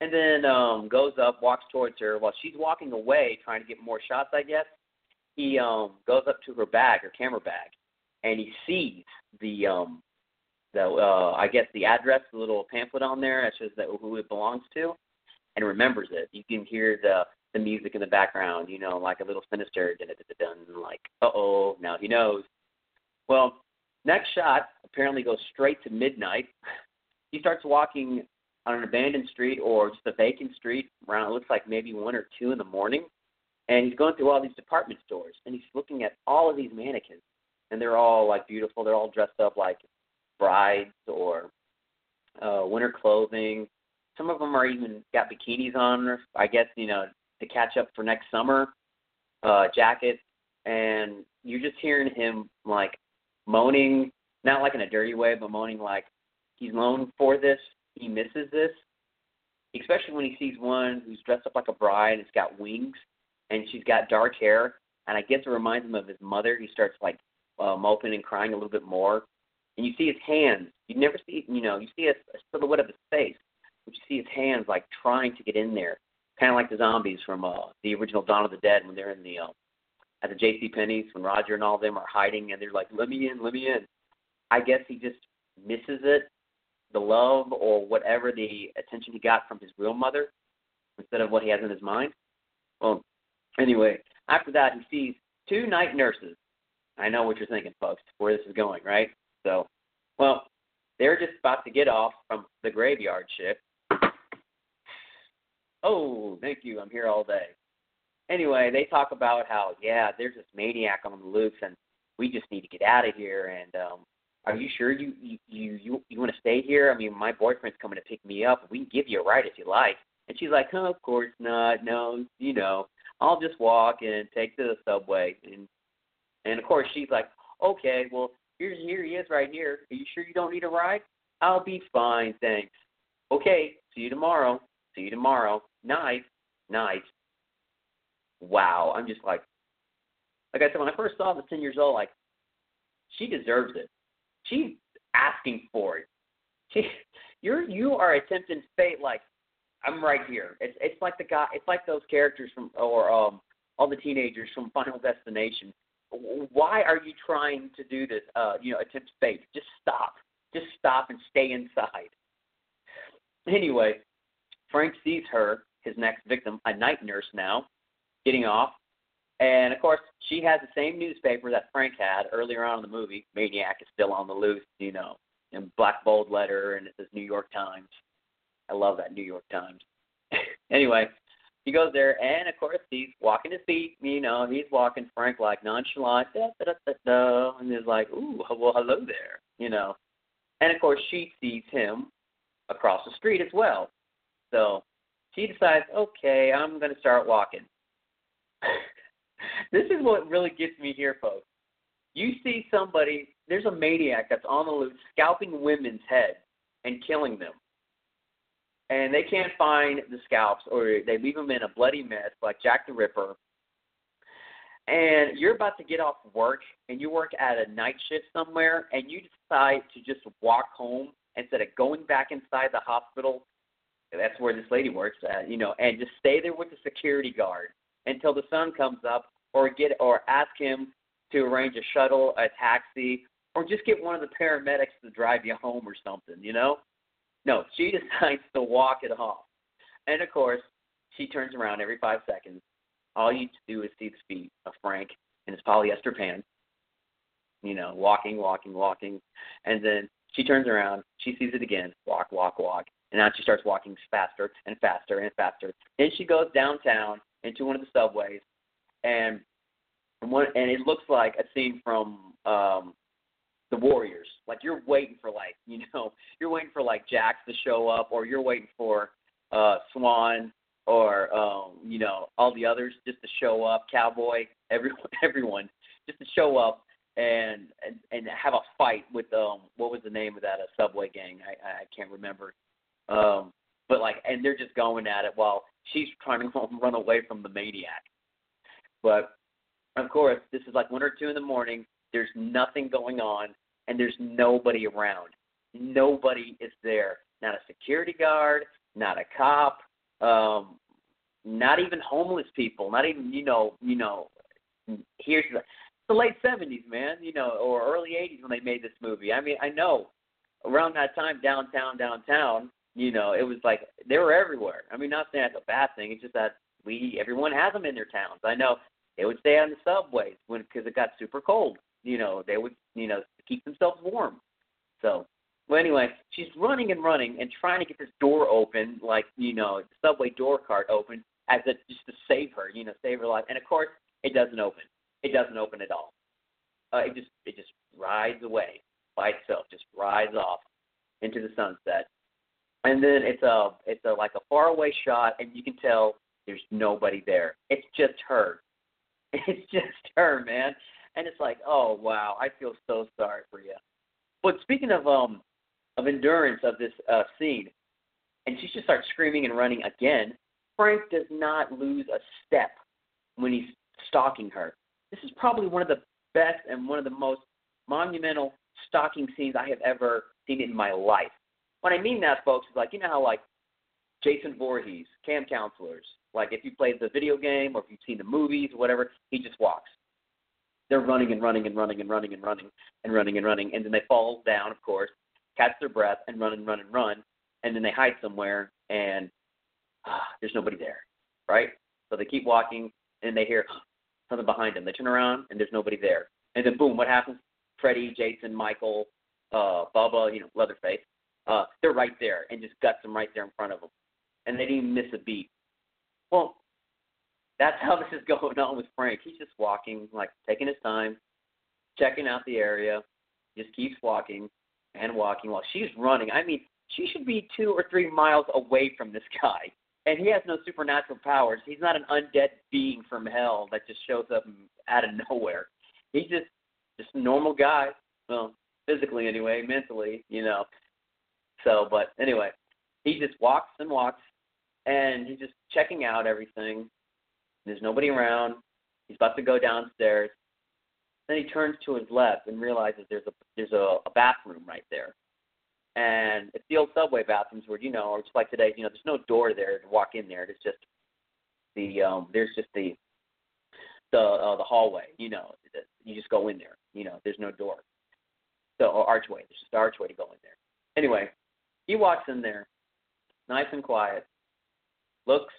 and then um goes up, walks towards her. While she's walking away, trying to get more shots, I guess, he um goes up to her bag, her camera bag, and he sees the um the uh I guess the address, the little pamphlet on there that shows that who it belongs to, and remembers it. You can hear the the music in the background, you know, like a little sinister, dun, like, uh oh, now he knows. Well, next shot apparently goes straight to midnight. He starts walking on an abandoned street or just a vacant street around it looks like maybe one or two in the morning and he's going through all these department stores and he's looking at all of these mannequins and they're all like beautiful. They're all dressed up like brides or uh winter clothing. Some of them are even got bikinis on i guess you know to catch up for next summer uh jackets and you're just hearing him like moaning not like in a dirty way but moaning like he's known for this. He misses this, especially when he sees one who's dressed up like a bride it's got wings and she's got dark hair. And I guess it reminds him of his mother. He starts like uh, moping and crying a little bit more. And you see his hands. You never see, you know, you see a, a silhouette of his face, but you see his hands like trying to get in there, kind of like the zombies from uh, the original Dawn of the Dead when they're in the um, at the J.C. Penney's when Roger and all of them are hiding and they're like, "Let me in, let me in." I guess he just misses it the love or whatever the attention he got from his real mother instead of what he has in his mind. Well, anyway, after that, he sees two night nurses. I know what you're thinking, folks, where this is going, right? So, well, they're just about to get off from the graveyard shift. Oh, thank you. I'm here all day. Anyway, they talk about how, yeah, there's this maniac on the loose, and we just need to get out of here. And um, are you sure you you you you want to stay here? I mean, my boyfriend's coming to pick me up. We can give you a ride if you like." And she's like, "Oh, of course not. No, you know, I'll just walk and take to the subway." And and of course she's like, "Okay, well here here he is right here. Are you sure you don't need a ride? I'll be fine, thanks. Okay, see you tomorrow. See you tomorrow. Night, night." Wow, I'm just like, like I said when I first saw this ten years old, like she deserves it she's asking for it. She, <laughs> you're you are attempting fate like I'm right here. It's it's like the guy. It's like those characters from or um all the teenagers from Final Destination. Why are you trying to do this? Uh, you know, attempt fate. Just stop. Just stop and stay inside. Anyway, Frank sees her, his next victim, a night nurse now, getting off, and of course, she has the same newspaper that Frank had earlier on in the movie. Maniac is still on the loose, you know, in black bold letter, and it says New York Times. I love that New York Times. <laughs> anyway, he goes there, and of course, he's walking his feet. You know, he's walking Frank like nonchalant, da, da, da, da, and he's like, "Ooh, well, hello there," you know. And of course, she sees him across the street as well. So she decides, okay, I'm going to start walking. <laughs> this is what really gets me here, folks. You see somebody, there's a maniac that's on the loose scalping women's heads and killing them. And they can't find the scalps or they leave them in a bloody mess like Jack the Ripper. And you're about to get off work and you work at a night shift somewhere and you decide to just walk home instead of going back inside the hospital. That's where this lady works at, you know, and just stay there with the security guard until the sun comes up, or get or ask him to arrange a shuttle, a taxi, or just get one of the paramedics to drive you home or something. You know? No, she <laughs> decides to walk it off, and of course, she turns around every five seconds. All you do is see the feet of Frank in his polyester pants. You know, walking, walking, walking, and then she turns around. She sees it again. Walk, walk, walk. And now she starts walking faster and faster and faster. Then she goes downtown into one of the subways, and one and it looks like a scene from um the Warriors. Like you're waiting for like <laughs> you know you're waiting for like Jax to show up, or you're waiting for uh Swan or um you know all the others just to show up. Cowboy, <laughs> everyone, everyone. just to show up and and and have a fight with um what was the name of that uh, subway gang? I I can't remember. Um, but like, and they're just going at it while she's <laughs> trying to run away from the maniac. But of course, this is like one or two in the morning. There's nothing going on, and there's nobody around. Nobody is there. Not a security guard, not a cop, um, not even homeless people. Not even you know you know. Here's the the late seventies, man. You know, or early eighties when they made this movie. I mean, I know around that time, downtown, downtown. You know, it was like they were everywhere. I mean, not saying that's a bad thing. It's just that we everyone has them in their towns. I know they would stay on the subways when because it got super cold. You know, they would you know keep themselves warm. So, well, anyway, she's running and running and trying to get this door open, like you know, the subway door cart open, as a just to save her, you know, save her life. And of course, it doesn't open. It doesn't open at all. Uh, it just it just rides away by itself, just rides off into the sunset. And then it's a it's a like a faraway shot, and you can tell there's nobody there. It's just her. <laughs> It's just her, man. And it's like, oh wow, I feel so sorry for you. But speaking of um of endurance of this uh scene, and she just starts screaming and running again. Frank does not lose a step when he's stalking her. This is probably one of the best and one of the most monumental stalking scenes I have ever seen in my life. What I mean that, folks, is like you know how like Jason Voorhees, camp counselors, like if you played the video game or if you've seen the movies or whatever, he just walks. They're running and running and running and running and running and running and running, and then they fall down, of course, catch their breath, and run and run and run, and then they hide somewhere, and ah, there's nobody there, right? So they keep walking, and they hear something behind them. They turn around, and there's nobody there, and then boom, what happens? Freddy, Jason, Michael, uh, Bubba, you know, Leatherface, uh, they're right there, and just guts them right there in front of them, and they didn't miss a beat. Well, that's how this is <laughs> going on with Frank. He's just walking, like taking his time, checking out the area, just keeps walking and walking while she's running. I mean, she should be two or three miles away from this <laughs> guy. And he has no supernatural powers. He's not an undead being from hell that just shows up out of <laughs> nowhere. He's just just a normal guy. Well, physically anyway, mentally, you know. So, but anyway, he just walks and walks and he's just checking out everything. There's nobody around. He's about to go downstairs. Then he turns to his left and realizes there's a there's a, a bathroom right there. And it's the old subway bathrooms where you know, or just like today, you know, there's no door there to walk in there. It's just the um there's just the the uh, the hallway. You know, you just go in there. You know, there's no door. So or archway. There's just an archway to go in there. Anyway, he walks in there, nice and quiet, looks,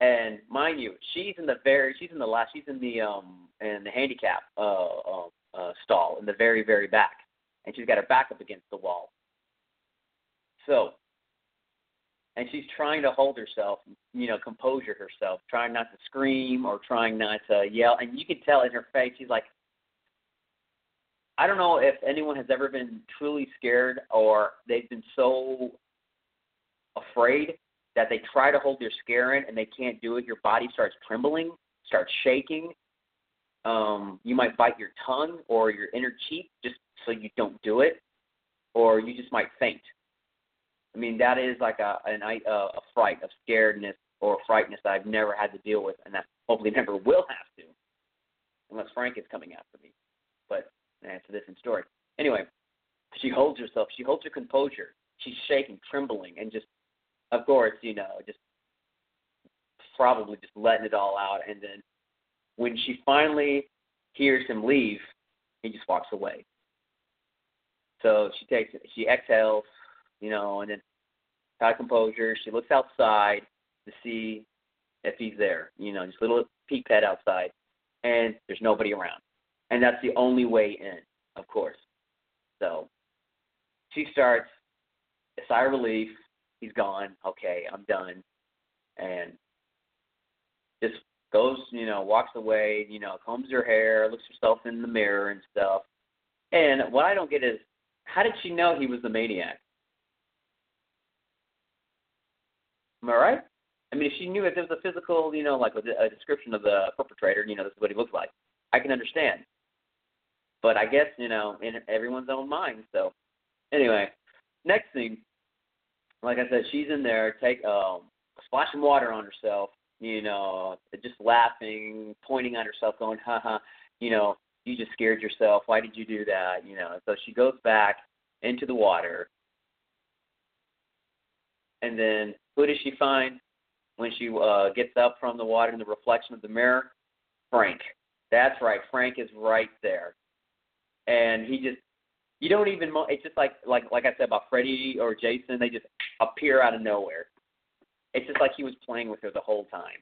and mind you, she's in the very, she's in the last, she's in the um in the handicap uh, uh, uh stall in the very very back, and she's got her back up against the wall. So, and she's trying to hold herself, you know, composure herself, trying not to scream or trying not to yell, and you can tell in her face, she's like, I don't know if anyone has ever been truly scared or they've been so afraid that they try to hold their scare in and they can't do it. Your body starts trembling, starts shaking. Um, you might bite your tongue or your inner cheek just so you don't do it, or you just might faint. I mean, that is like a an, a, a fright, a scaredness or a frightness that I've never had to deal with, and that hopefully <laughs> never will have to, unless Frank is coming after me. But that's a different story. Anyway, she holds herself. She holds her composure. She's shaking, trembling, and just, of course, you know, just probably just letting it all out. And then when she finally hears him leave, he just walks away. So she takes. She exhales, you know, and then got composure. She looks outside to see if he's there. You know, just a little peek head outside, and there's nobody around and that's the only way in, of course. So she starts a sigh of relief. He's gone. Okay, I'm done, and just goes, you know, walks away. You know, combs her hair, looks herself in the mirror and stuff. And what I don't get is, how did she know he was the maniac? Am I right? I mean, if she knew if there was a physical, you know, like a, a description of the perpetrator, you know, this is what he looks like, I can understand. But I guess you know, in everyone's own mind. So anyway, next scene, like I said, she's in there, take um, splashing water on herself. You know, just laughing, pointing at herself, going, "Ha ha." You know, you just scared yourself. Why did you do that? You know. So she goes back into the water, and then who does she find when she uh, gets up from the water in the reflection of the mirror? Frank. That's right. Frank is right there, and he just you don't even it's just like like like I said about Freddy or Jason. They just appear out of nowhere. It's just like he was playing with her the whole time.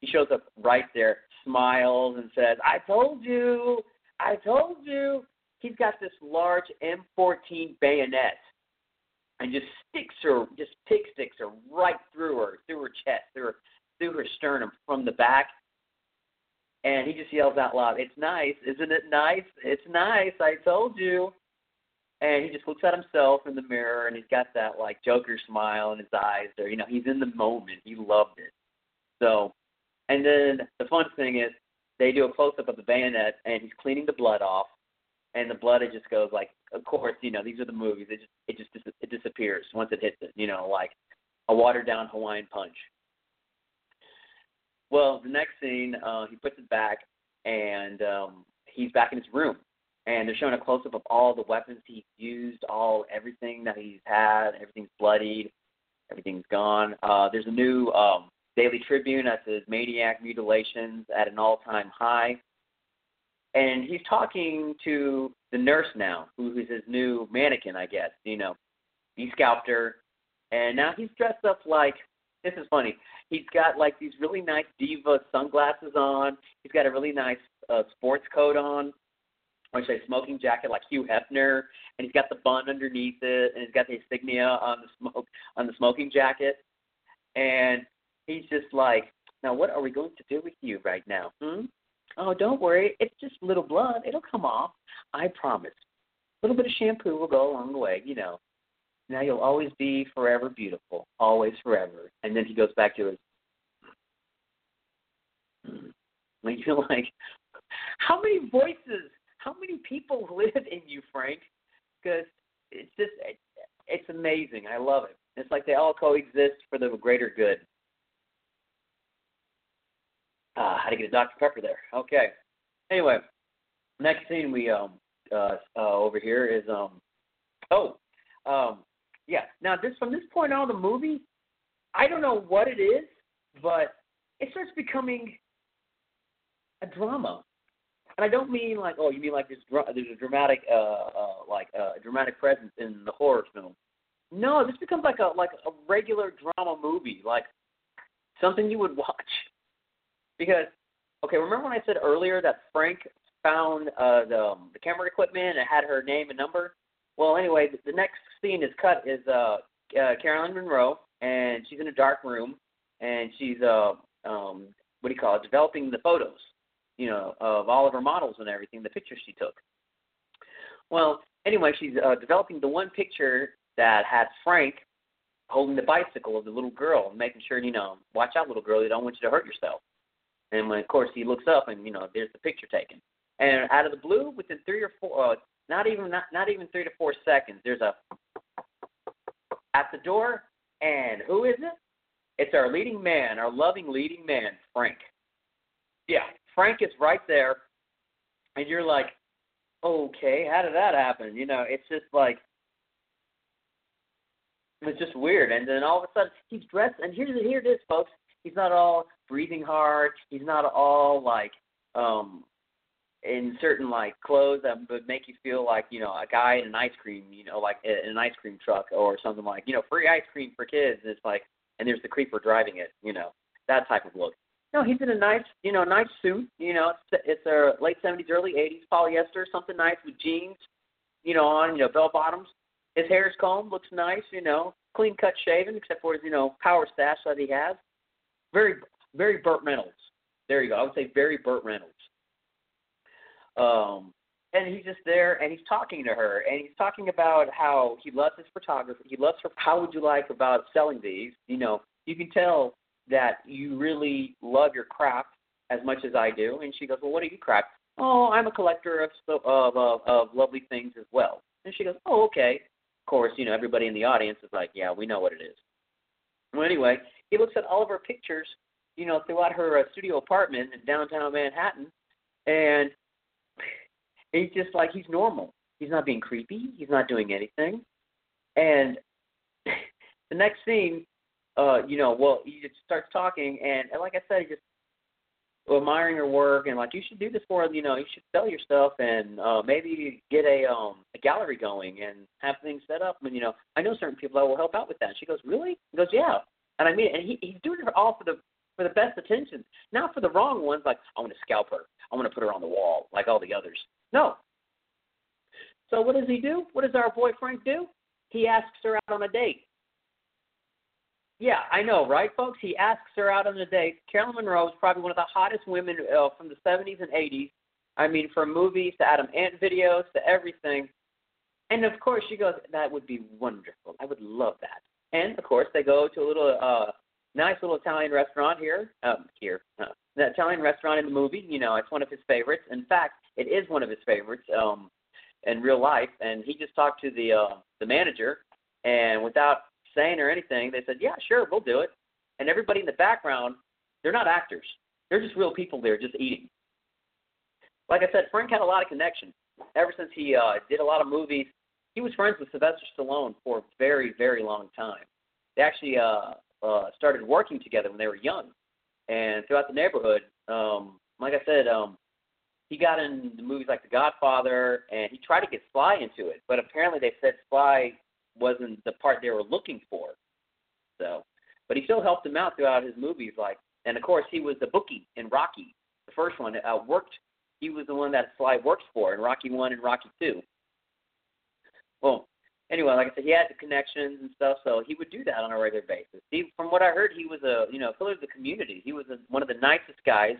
He shows up right there, smiles, and says, "I told you, I told you." He's got this large M14 bayonet and just sticks her, just pick sticks her right through her, through her chest, through her, through her sternum from the back. And he just yells out loud, "It's nice, isn't it nice? It's nice. I told you." And he just looks at himself in the mirror, and he's got that like Joker smile in his eyes. There, you know, he's in the moment. He loved it. So, and then the fun thing is, they do a close up of the bayonet, and he's cleaning the blood off, and the blood it just goes like of course you know these are the movies it just it just it disappears once it hits it you know like a watered down hawaiian punch well the next scene uh he puts it back and um he's back in his room and they're showing a close up of all the weapons he's used all everything that he's had everything's bloodied everything's gone uh there's a new um daily tribune that says maniac mutilations at an all time high and he's talking to the nurse now, who is his new mannequin, I guess. You know, he scalped her, and now he's dressed up like. This is funny. He's got like these really nice diva sunglasses on. He's got a really nice uh, sports coat on, should I say smoking jacket like Hugh Hefner, and he's got the bun underneath it, and he's got the insignia on the smoke on the smoking jacket, and he's just like, now what are we going to do with you right now? Hmm? Oh, don't worry. It's just little blood. It'll come off. I promise. A little bit of shampoo will go a long way, you know. Now you'll always be forever beautiful. Always forever. And then he goes back to his like <laughs> you're like how many voices, how many people <laughs> live in you, Frank? Because it's just it, it's amazing. I love it. It's like they all coexist for the greater good. Uh, how to get a Dr. Pepper there. Okay. Anyway, next scene we um uh, uh over here is um oh um yeah now this from this point on the movie I don't know what it is but it starts becoming a drama and I don't mean like oh you mean like there's there's a dramatic uh uh like uh, a dramatic presence in the horror film no this becomes like a like a regular drama movie like something you would <laughs> watch because okay, remember when I said earlier that Frank found uh, the um, the camera equipment and had her name and number? Well, anyway, the, the next scene is cut is uh, uh, Caroline Munro, and she's in a dark room, and she's uh, um, what do you call it? Developing the photos, you know, of all of her models and everything, the pictures she took. Well, anyway, she's uh, developing the one picture that had Frank holding the bicycle of the little girl, making sure, you know, watch out, little girl, they don't want you to hurt yourself. And when, of course, he looks up and you know there's the picture taken. And out of the blue, within three or four, uh, not even not not even three to four seconds, there's a at the door. And who is it? It's our leading man, our loving leading man, Frank. Yeah, Frank is right there, and you're like, okay, how did that happen? You know, it's just like it's just weird. And then all of a sudden, he's dressed, and here's here it is, folks. He's not all breathing hard. He's not all like um in certain like clothes that would make you feel like you know a guy in an ice cream, you know, like in an ice cream truck or something like you know free ice cream for kids. And it's like and there's the creeper driving it, you know, that type of look. No, he's in a nice, you know, nice suit. You know, it's it's a late seventies, early eighties polyester, something nice with jeans, you know, on you know bell bottoms. His hair's combed, looks nice, you know, clean cut shaven, except for his you know power stash that he has. Very very Burt Reynolds. There you go. I would say very Burt Reynolds. Um, and he's just there and he's talking to her and he's talking about how he loves his photography. He loves her. How would you like about selling these? You know, you can tell that you really love your craft as much as I do. And she goes, well, what do you craft? "Oh, I'm a collector of of of, of lovely things as well." And she goes, "Oh, okay." Of course, you know everybody in the audience is like, "Yeah, we know what it is." Well, anyway, he looks at all of her pictures, you know, throughout her uh, studio apartment in downtown Manhattan, and he's just like he's normal. He's not being creepy. He's not doing anything. And the next scene, uh, you know, well, he just starts talking, and, and like I said, just admiring her work and like you should do this for you know you should sell your stuff and uh maybe get a um a gallery going and have things set up and you know I know certain people that will help out with that. She goes, Really? He goes, Yeah. And I mean and he he's doing it all for the for the best intentions, not for the wrong ones like I want to scalp her. I want to put her on the wall like all the others. No. So what does he do? What does our boy Frank do? He asks her out on a date. Yeah, I know, right, folks? He asks her out on a date. Carolyn Munro is probably one of the hottest women uh, from the 70s and 80s. I mean, from movies to Adam Ant videos to everything. And of course, she goes, "That would be wonderful. I would love that." And of course, they go to a little uh, nice little Italian restaurant here. Um, here, uh, the Italian restaurant in the movie. You know, it's one of his favorites. In fact, it is one of his favorites um, in real life. And he just talked to the uh, the manager, and without saying or anything, they said, "Yeah, sure, we'll do it." And everybody in the background, they're not actors; they're just real people there, just eating. Like I said, Frank had a lot of connection ever since he uh, did a lot of movies. He was friends with Sylvester Stallone for a very, very long time. They actually uh, uh, started working together when they were young, and throughout the neighborhood. Um, like I said, um, he got in the movies like The Godfather, and he tried to get Sly into it, but apparently they said Sly wasn't the part they were looking for. So, but he still helped him out throughout his movies. Like, and of course, he was the bookie in Rocky, the first one. Uh, worked. He was the one that Sly works for in Rocky One and Rocky Two. Well, anyway, like I said, he had the connections and stuff, so he would do that on a regular basis. He, from what I heard, he was a you know pillar of the community. He was a, one of the nicest guys.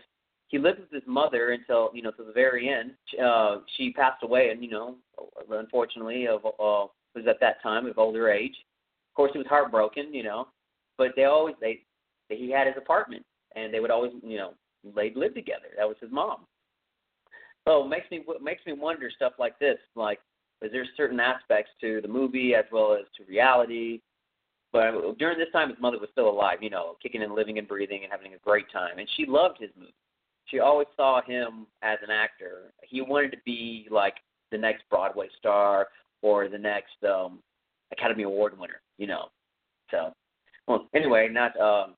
He lived with his mother until you know to the very end. Uh, she passed away, and you know, unfortunately, of uh, was at that time of older age. Of course, he was heartbroken, you know, but they always they, he had his apartment, and they would always you know they'd live together. That was his mom. So it makes me makes me wonder stuff like this, like is there certain aspects to the movie as well as to reality? But during this time, his mother was still alive, you know, kicking and living and breathing and having a great time, and she loved his movie. She always saw him as an actor. He wanted to be like the next Broadway star or the next um Academy Award winner, you know. So, well, anyway, not um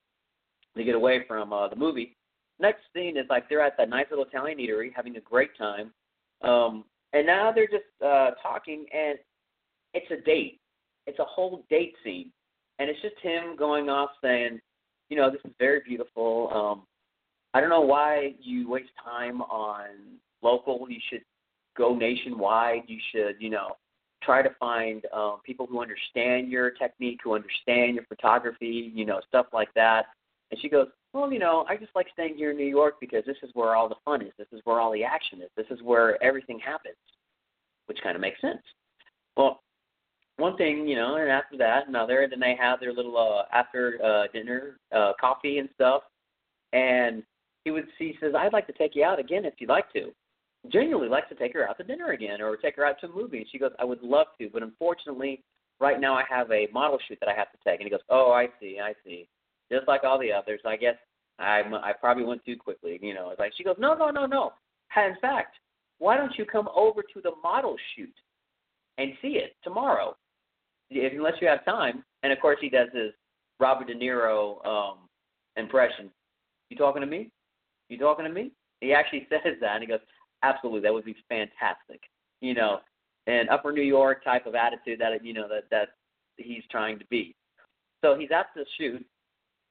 to get away from uh, the movie. Next scene is like they're at that nice little Italian eatery having a great time, um, and now they're just uh, talking, and it's a date. It's a whole date scene, and it's just him going off saying, you know, this is very beautiful. Um, I don't know why you waste time on local. You should go nationwide. You should, you know, try to find um, people who understand your technique, who understand your photography, you know, stuff like that. And she goes, well, you know, I just like staying here in New York because this is where all the fun is. This is where all the action is. This is where everything happens, which kind of makes sense. Well, one thing, you know, and after that, another, and then they have their little uh, after uh, dinner uh, coffee and stuff. And he would, he says, I'd like to take you out again if you'd like to genuinely likes to take her out to dinner again or take her out to a movie. And she goes, I would love to, but unfortunately, right now I have a model shoot that I have to take. And he goes, Oh, I see, I see. Just like all the others, I guess I I probably went too quickly. You know, it's like she goes, No, no, no, no. In fact, why don't you come over to the model shoot and see it tomorrow, if, unless you have time? And of course, he does his Robert De Niro um, impression. You talking to me? You talking to me? He actually <laughs> says that, and he goes, absolutely. That would be fantastic you know an upper new york type of attitude that you know that that he's trying to be. So he's at the shoot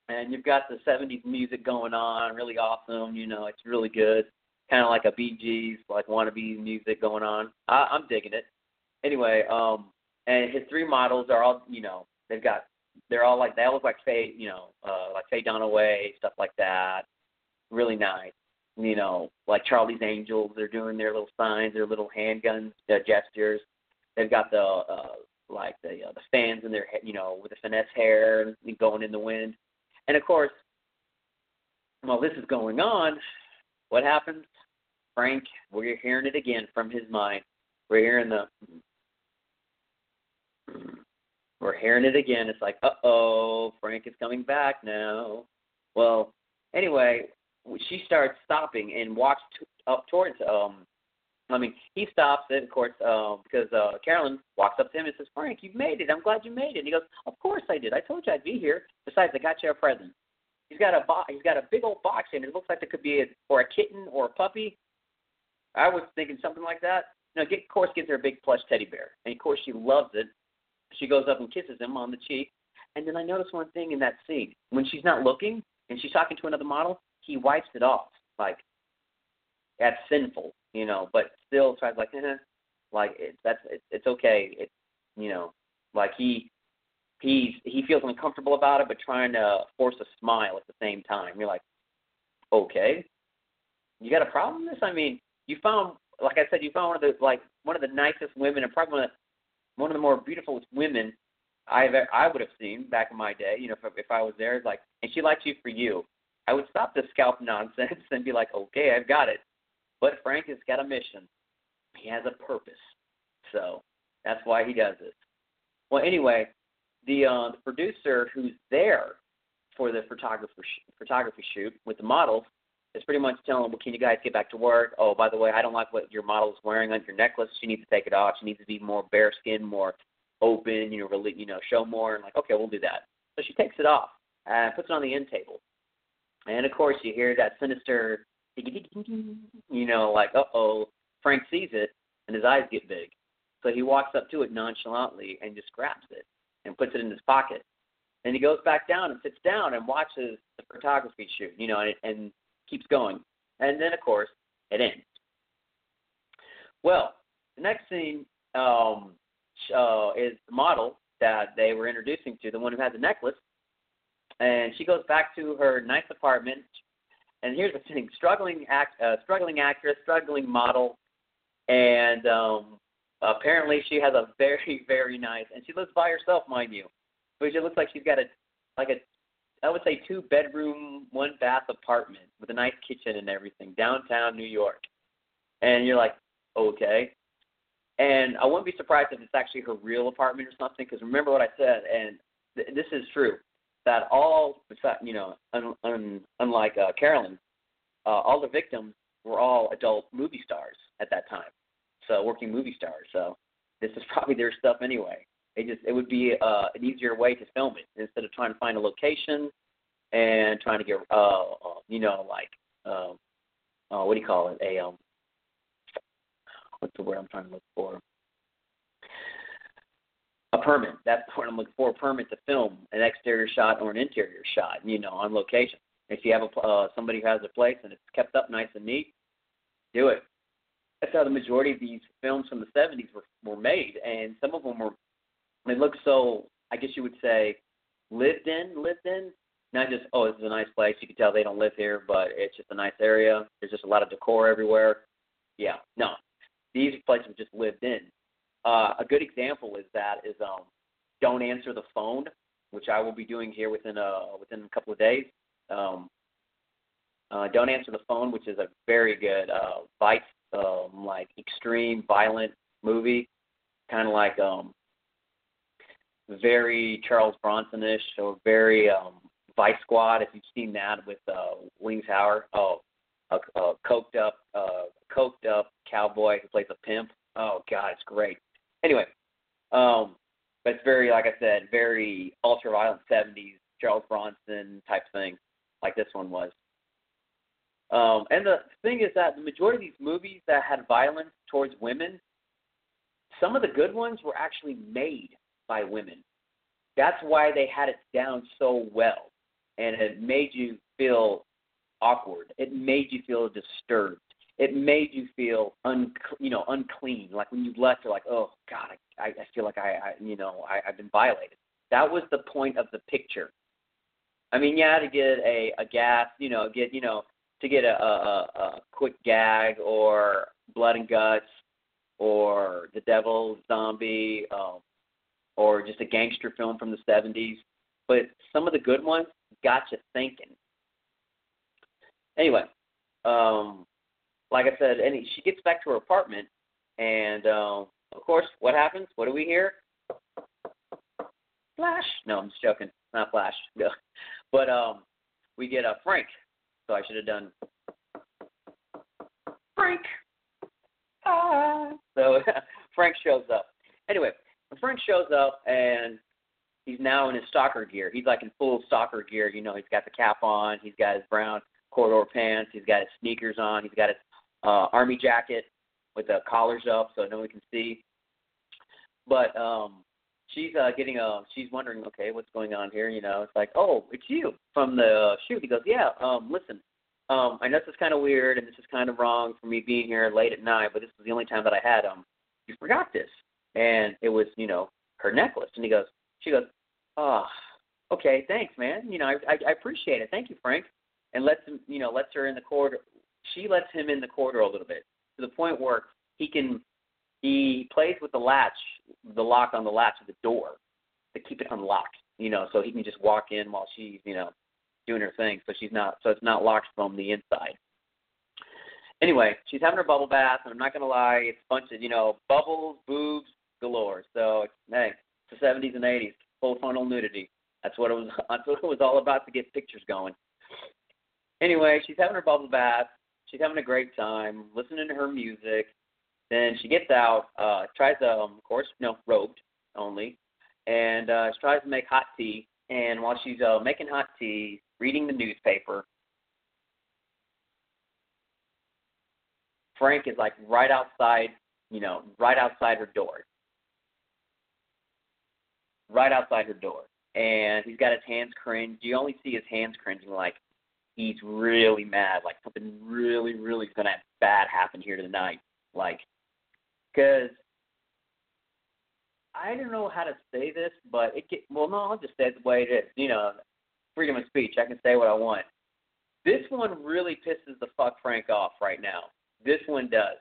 and you've got the 70s music going on really awesome you know it's really good. Kind of like a Gees like wannabe music going on. I, i'm digging it. Anyway um and his three models are all you know they've got they're all like they all look like Faye, you know, uh, like Faye Dunaway, stuff like that. Really nice you know, like Charlie's Angels, they're doing their little signs, their little handguns uh, gestures. They've got the uh, like the uh, the fans in their head, you know, with the finesse hair going in the wind. And of course, while this is going on, what happens? Frank, we're hearing it again from his mind. We're hearing the we're hearing it again. It's like, uh oh, Frank is coming back now. Well, anyway, she starts stopping and walks t- up towards um I mean, he stops it, of course, uh, because uh, Carolyn walks up to him and says, "Frank, you've made it. I'm glad you made it." And he goes, "Of course I did. I told you I'd be here. Besides, I got you a present." He's got a bo- he's got a big old box in it. Looks like it could be a, for a kitten or a puppy. I was thinking something like that. No, get, of course, gives her a big plush teddy bear, and of course she loves it. She goes up and kisses him on the cheek. And then I notice one thing in that scene when she's not looking and she's talking to another model, he wipes it off like that's sinful, you know, but still tries like, eh, like it, that's it, it's okay. It, you know, like he he's he feels uncomfortable about it, but trying to force a smile at the same time. You're like, okay, you got a problem with this? I mean, you found, like I said, you found one of the like one of the nicest women and probably one of the, one of the more beautiful women I've I would have seen back in my day. You know, if if I was there, like, and she likes you for you. I would stop the scalp <laughs> nonsense and be like, okay, I've got it. But Frank has got a mission. He has a purpose. So that's why he does it. Well, anyway, the uh, the producer who's there for the photographer sh- photography shoot with the models is pretty much telling well, can you guys get back to work? Oh, by the way, I don't like what your model is wearing on your necklace. She needs to take it off. She needs to be more bare skin, more open, you know, really, you know, show more. And like, okay, we'll do that. So she takes it off and puts it on the end table. And of course, you hear that sinister, you know, like, uh oh. Frank sees it, and his eyes get big. So he walks up to it nonchalantly and just grabs it and puts it in his pocket. And he goes back down and sits down and watches the photography shoot, you know, and, and keeps going. And then, of course, it ends. Well, the next scene um, uh, is the model that they were introducing to, the one who had the necklace. And she goes back to her nice apartment. And here's the thing: struggling act, uh, struggling actress, struggling model, and um, apparently she has a very, <laughs> very nice. And she lives by herself, mind you, but it looks like she's got a like a I would say two bedroom, one bath apartment with a nice kitchen and everything, downtown New York. And you're like, okay. And I wouldn't be surprised if it's actually her real apartment or something, because remember what I said, and th- this is true, that all, you know, un- un- unlike uh, Carolyn, uh, all the victims were all adult movie stars at that time, so working movie stars. So this is <laughs> probably their stuff anyway. It just it would be uh, an easier way to film it instead of trying to find a location and trying to get uh, uh you know like um uh, what do you call it a um what's the word I'm trying to look for a permit that's what I'm looking for a permit to film an exterior shot or an interior shot you know on location if you have a uh, somebody who has a place and it's kept up nice and neat do it that's how the majority of these films from the 70s were were made and some of them were they look so, I guess you would say, lived in, lived in. Not just, oh, this is a nice place. You can tell they don't live here, but it's just a nice area. There's just a lot of decor everywhere. Yeah, no, these places just lived in. Uh, a good example is that is um, don't answer the phone, which I will be doing here within a within a couple of days. Um, uh, don't answer the phone, which is a very good uh, vice, um, like extreme violent movie, kind of like um, very Charles Bronson-ish or very um, Vice Squad. If you've seen that with uh, Wings Hauser, oh, a, a coked up, uh, coked up cowboy who plays a pimp. Oh God, it's great. Anyway, um, but it's very, like I said, very ultra violent '70s Charles Bronson type thing, like this one was. Um, and the thing is that the majority of these movies that had violence towards women, some of the good ones were actually made by women. That's why they had it down so well, and it made you feel awkward. It made you feel disturbed. It made you feel un, you know, unclean. Like when you left, you're like, oh God, I, I feel like I, I you know, I, I've been violated. That was the point of the picture. I mean, yeah, to get a a gas, you know, get you know, to get a a, a quick gag or blood and guts or the devil zombie, um, or just a gangster film from the 70s. But some of the good ones got you thinking. Anyway, um, like I said, she gets back to her apartment, and uh, of course, what happens? What do we hear? Flash. No, I'm just joking. Not Flash. <laughs> But um, we get a uh, Frank. So I should have done Frank. Ah. So <laughs> Frank shows up. Anyway, Frank shows up and he's now in his stalker gear. He's like in full stalker gear. You know, he's got the cap on. He's got his brown corridor pants. He's got his sneakers on. He's got his uh, army jacket with the collars up so no one can see. But um, she's uh, getting a. She's wondering, okay, what's going on here? You know, it's like, oh, it's you from the shoot. He goes, yeah. Um, listen, um, I know this is kind of weird and this is kind of wrong for me being here late at night, but this is the only time that I had um. You forgot this, and it was, you know, her necklace. And he goes, she goes, oh, okay, thanks, man. You know, I, I, I appreciate it. Thank you, Frank. And lets him, you know, lets her in the corridor. She lets him in the corridor a little bit to the point where he can he plays with the latch, the lock on the latch of the door to keep it unlocked. You know, so he can just walk in while she's, you know, doing her thing. So she's not, so it's not locked from the inside. Anyway, she's having her bubble bath, and I'm not gonna lie, it's a bunch of, you know, bubbles, boobs galore. So it's hey, it's the 70s and 80s, full frontal nudity. That's what it was. <laughs> That's what it was all about to get pictures going. Anyway, she's having her bubble bath. She's having a great time, listening to her music. Then she gets out, uh, tries to, um, of course, no, robed only, and uh, she tries to make hot tea. And while she's uh, making hot tea, reading the newspaper, Frank is like right outside, you know, right outside her door. Right outside her door. And he's got his hands cringed. You only see his hands cringing like he's really mad, like something really, really gonna bad happen here tonight. Like because I don't know how to say this, but it get well. No, I'll just say it the way it is. You know, freedom of speech. I can say what I want. This one really pisses the fuck Frank off right now. This one does.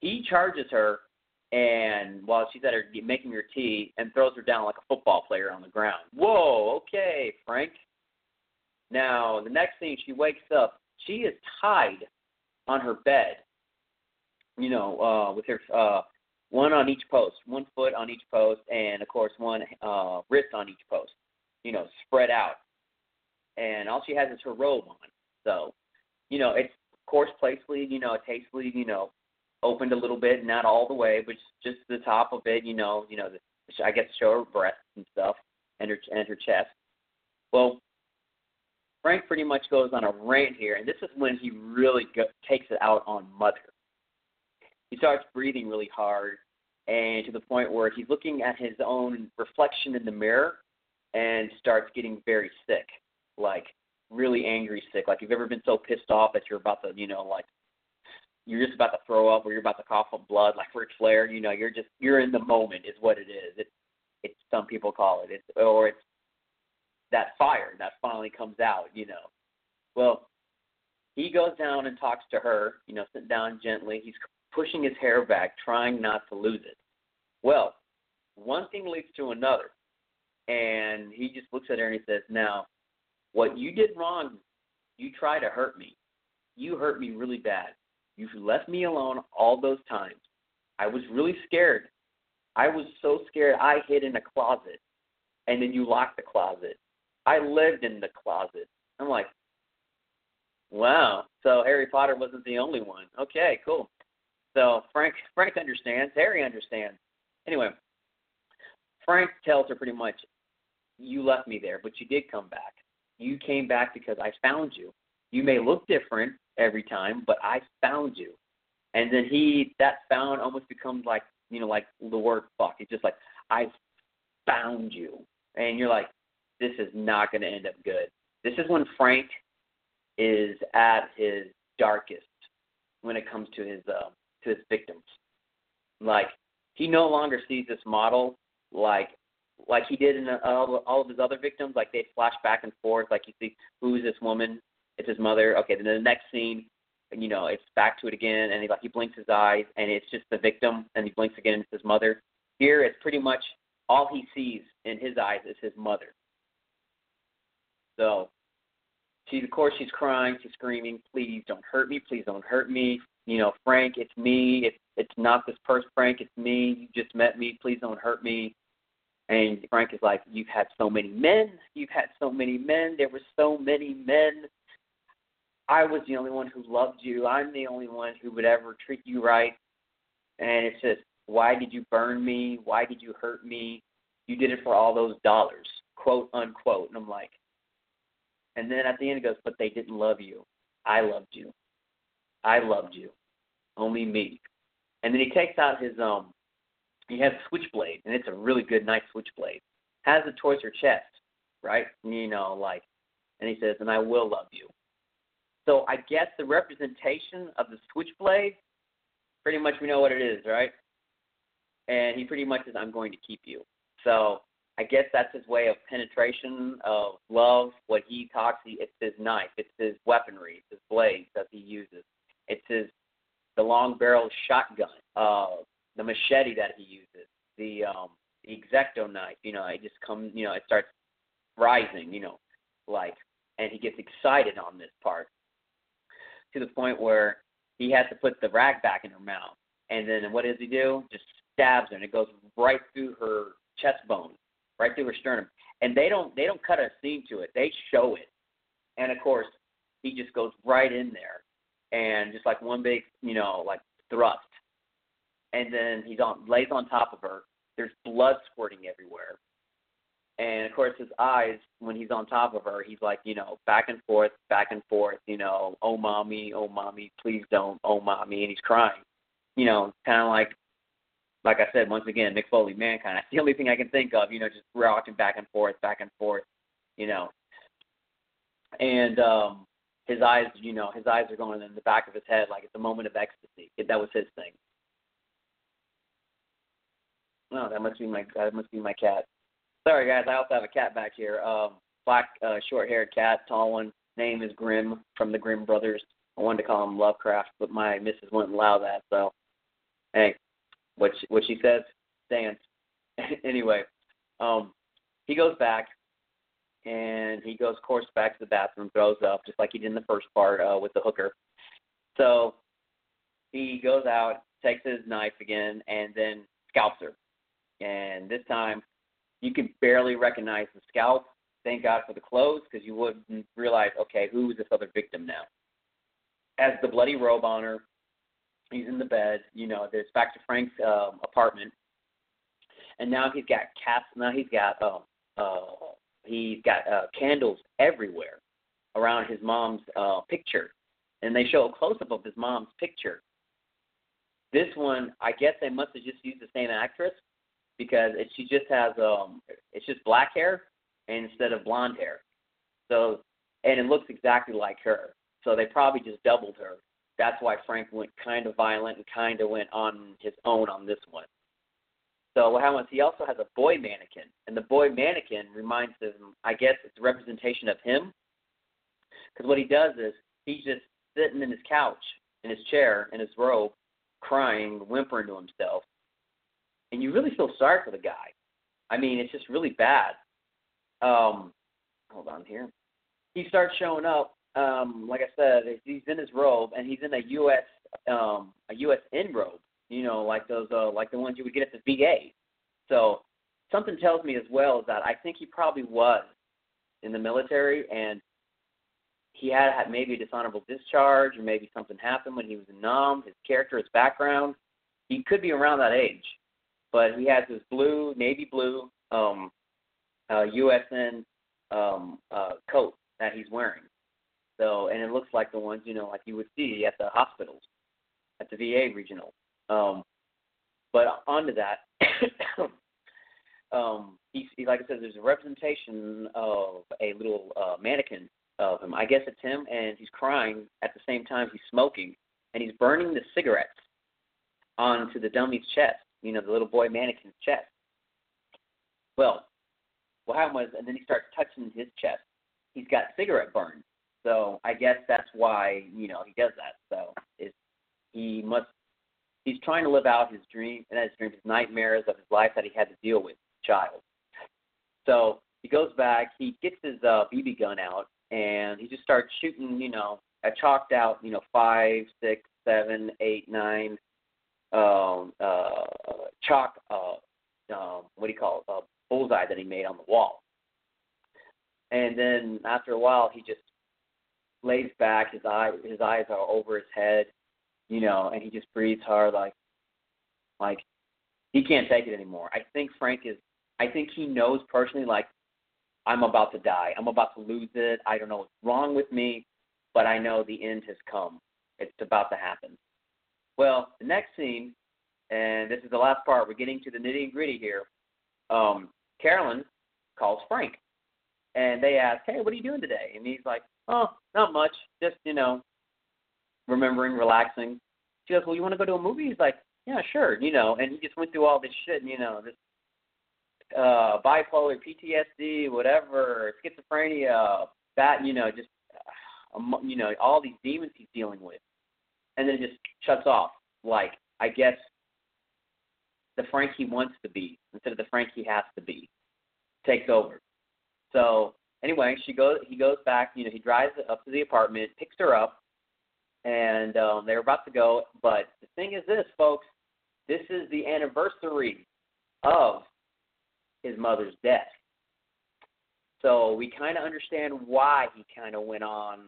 He charges her, and while she's at her making her tea, and throws her down like a football player on the ground. Whoa, okay, Frank. Now the next thing she wakes up, she is tied on her bed you know, uh, with her uh, one on each post, one foot on each post, and of course one uh, wrist on each post. You know, spread out, and all she has is her robe on. So, you know, it's of course placefully, you know, tastefully, you know, opened a little bit, not all the way, but just the top of it. You know, you know, the, I guess show her breasts and stuff, and her and her chest. Well, Frank pretty much goes on a rant here, and this is when he really go, takes it out on Mother he starts breathing really hard and to the point where he's looking at his own reflection in the mirror and starts getting very sick, like really angry sick. Like you've ever been so pissed off that you're about to, you know, like you're just about to throw up or you're about to cough up blood, like Ric Flair. You know, you're just you're in the moment is what it is. It's it's some people call it. It's or it's that fire that finally comes out. You know, well, he goes down and talks to her. You know, sit down gently. He's pushing his hair back, trying not to lose it. Well, one thing leads to another. And he just looks at her and he says, Now, what you did wrong, you tried to hurt me. You hurt me really bad. You left me alone all those times. I was really scared. I was so scared I hid in a closet. And then you locked the closet. I lived in the closet. I'm like, wow. So Harry Potter wasn't the only one. Okay, cool. So Frank <laughs> Frank understands. Harry understands. Anyway, Frank tells her pretty much, "You left me there, but you did come back. You came back because I found you. You may look different every time, but I found you." And then he that found almost becomes like you know like the word fuck. It's just like I found you, and you're like, this is not going to end up good. This is when Frank is at his darkest when it comes to his uh, to his victims. Like he no longer sees this model like like he did in all, all of his other victims. Like they flash back and forth. Like you see, who is this woman? It's his mother. Okay, then the next scene, you know, it's back to it again, and he like he blinks his eyes, and it's just the victim, and he blinks again, and it's his mother. Here, it's pretty much all he sees in his eyes is his mother. So She's of course she's crying, she's screaming, "Please don't hurt me! Please don't hurt me!" You know, Frank, it's me. It's it's not this person, Frank. It's me. You just met me. Please don't hurt me. And Frank is like, You've had so many men. You've had so many men. There were so many men. I was the only one who loved you. I'm the only one who would ever treat you right. And it's just, why did you burn me? Why did you hurt me? You did it for all those dollars, quote unquote. And I'm like, and then at the end it goes, but they didn't love you. I loved you. I loved you. Only me. And then he takes out his um he has a switchblade, and it's a really good, nice switchblade. Has it towards her chest, right? You know, like, and he says, "And I will love you." So I guess the representation of the switchblade, pretty much we know what it is, right? And he pretty much says, "I'm going to keep you." So I guess that's his way of penetration of love. What he talks, he, it's his knife, it's his weaponry, it's his blades that he uses, it's his the long barrel shotgun. Uh, the machete that he uses, the um the X-Acto knife, you know, it just comes you know, it starts rising, you know, like and he gets excited on this part to the point where he has to put the rag back in her mouth. And then what does he do? Just stabs her and it goes right through her chest bone, right through her sternum. And they don't they don't cut a scene to it. They show it. And of course, he just goes right in there and just like one big, you know, like thrust and then he's on lays on top of her. There's blood squirting everywhere. And of course his eyes when he's on top of her, he's like, you know, back and forth, back and forth, you know, oh mommy, oh mommy, please don't, oh mommy and he's crying. You know, kinda like like I said, once again, Mick Foley, mankind. That's the only thing I can think of, you know, just rocking back and forth, back and forth, you know. And um his eyes, you know, his eyes are going in the back of his head like it's a moment of ecstasy. That was his thing. No, that must be my that must be my cat. Sorry guys, I also have a cat back here. Um, black, uh, short-haired cat, tall one. Name is Grim from the Grimm brothers. I wanted to call him Lovecraft, but my missus wouldn't allow that. So, hey, what she, what she says stands. <laughs> anyway, um, he goes back, and he goes course back to the bathroom, throws up just like he did in the first part uh, with the hooker. So he goes out, takes his knife again, and then scalps her and this time you could barely recognize the scalp. Thank God for the clothes because you wouldn't realize, okay, who is this other victim now? As the bloody robe on her. He's in the bed. You know, there's back to Frank's um, apartment, and now he's got cats. Now he's got um, uh, he's got uh, candles everywhere around his mom's uh, picture, and they show a close up of his mom's picture. This one, I guess they must have just used the same actress because it, she just has um it's just black hair instead of blonde hair. So and it looks exactly like her. So they probably just doubled her. That's why Frank went kind of violent and kind of went on his own on this one. So what happens? He also has a boy mannequin, and the boy mannequin reminds him. I guess it's a representation of him. Because what he does is he's just sitting in his couch, in his chair, in his robe, crying, whimpering to himself, and you really feel sorry for the guy. I mean, it's just really bad. Um, hold on here. He starts showing up. Um, like I said, he's in his robe, and he's in a U.S. Um, a U.S. in robe. You know, like those, uh, like the ones you would get at the VA. So something tells me as well is that I think he probably was in the military, and he had had maybe a dishonorable discharge, or maybe something happened when he was in Nam. His character, his background, he could be around that age but he has his blue, navy blue um, uh, USN um, uh, coat that he's wearing. So, and it looks like the ones you know, like you would see at the hospitals, at the VA regional. Um, but onto that, <coughs> um, he, he, like I said, there's a representation of a little uh, mannequin of him. I guess it's him, and he's crying at the same time he's smoking, and he's burning the cigarettes onto the dummy's chest you know, the little boy mannequin's chest. Well, what happened was, and then he starts touching his chest. He's got cigarette burn. So I guess that's why, you know, he does that. So is he must he's trying to live out his dream and his dreams, his nightmares of his life that he had to deal with as a child. So he goes back, he gets his uh BB gun out and he just starts shooting. You know, I chalked out. You know, five, six, seven, eight, nine. Um, uh, chalk. Uh, um, what do you call it? Uh, bullseye that he made on the wall. And then after a while, he just lays back. His eye, his eyes are over his head, you know, and he just breathes hard, like, like he can't take it anymore. I think Frank is. I think he knows personally, like, I'm about to die. I'm about to lose it. I don't know what's wrong with me, but I know the end has come. It's about to happen. Well, the next scene, and this is the last part. We're getting to the nitty and gritty here. Um, Carolyn calls Frank, and they ask, "Hey, what are you doing today?" And he's like, "Oh, not much. Just you know, remembering, relaxing." She goes, "Well, you want to go to a movie?" He's like, "Yeah, sure." You know, and he just went through all this shit. And, you know, this uh bipolar, PTSD, whatever, schizophrenia, that you know, just uh, you know, all these demons he's dealing with, and then it just shuts off. Like I guess the Frank he wants to be instead of the Frank he has to be takes over. So anyway, she goes. He goes back. You know, he drives up to the apartment, picks her up, and um, they're about to go. But the thing is, this folks, this is the anniversary of his mother's death. So we kind of understand why he kind of went on,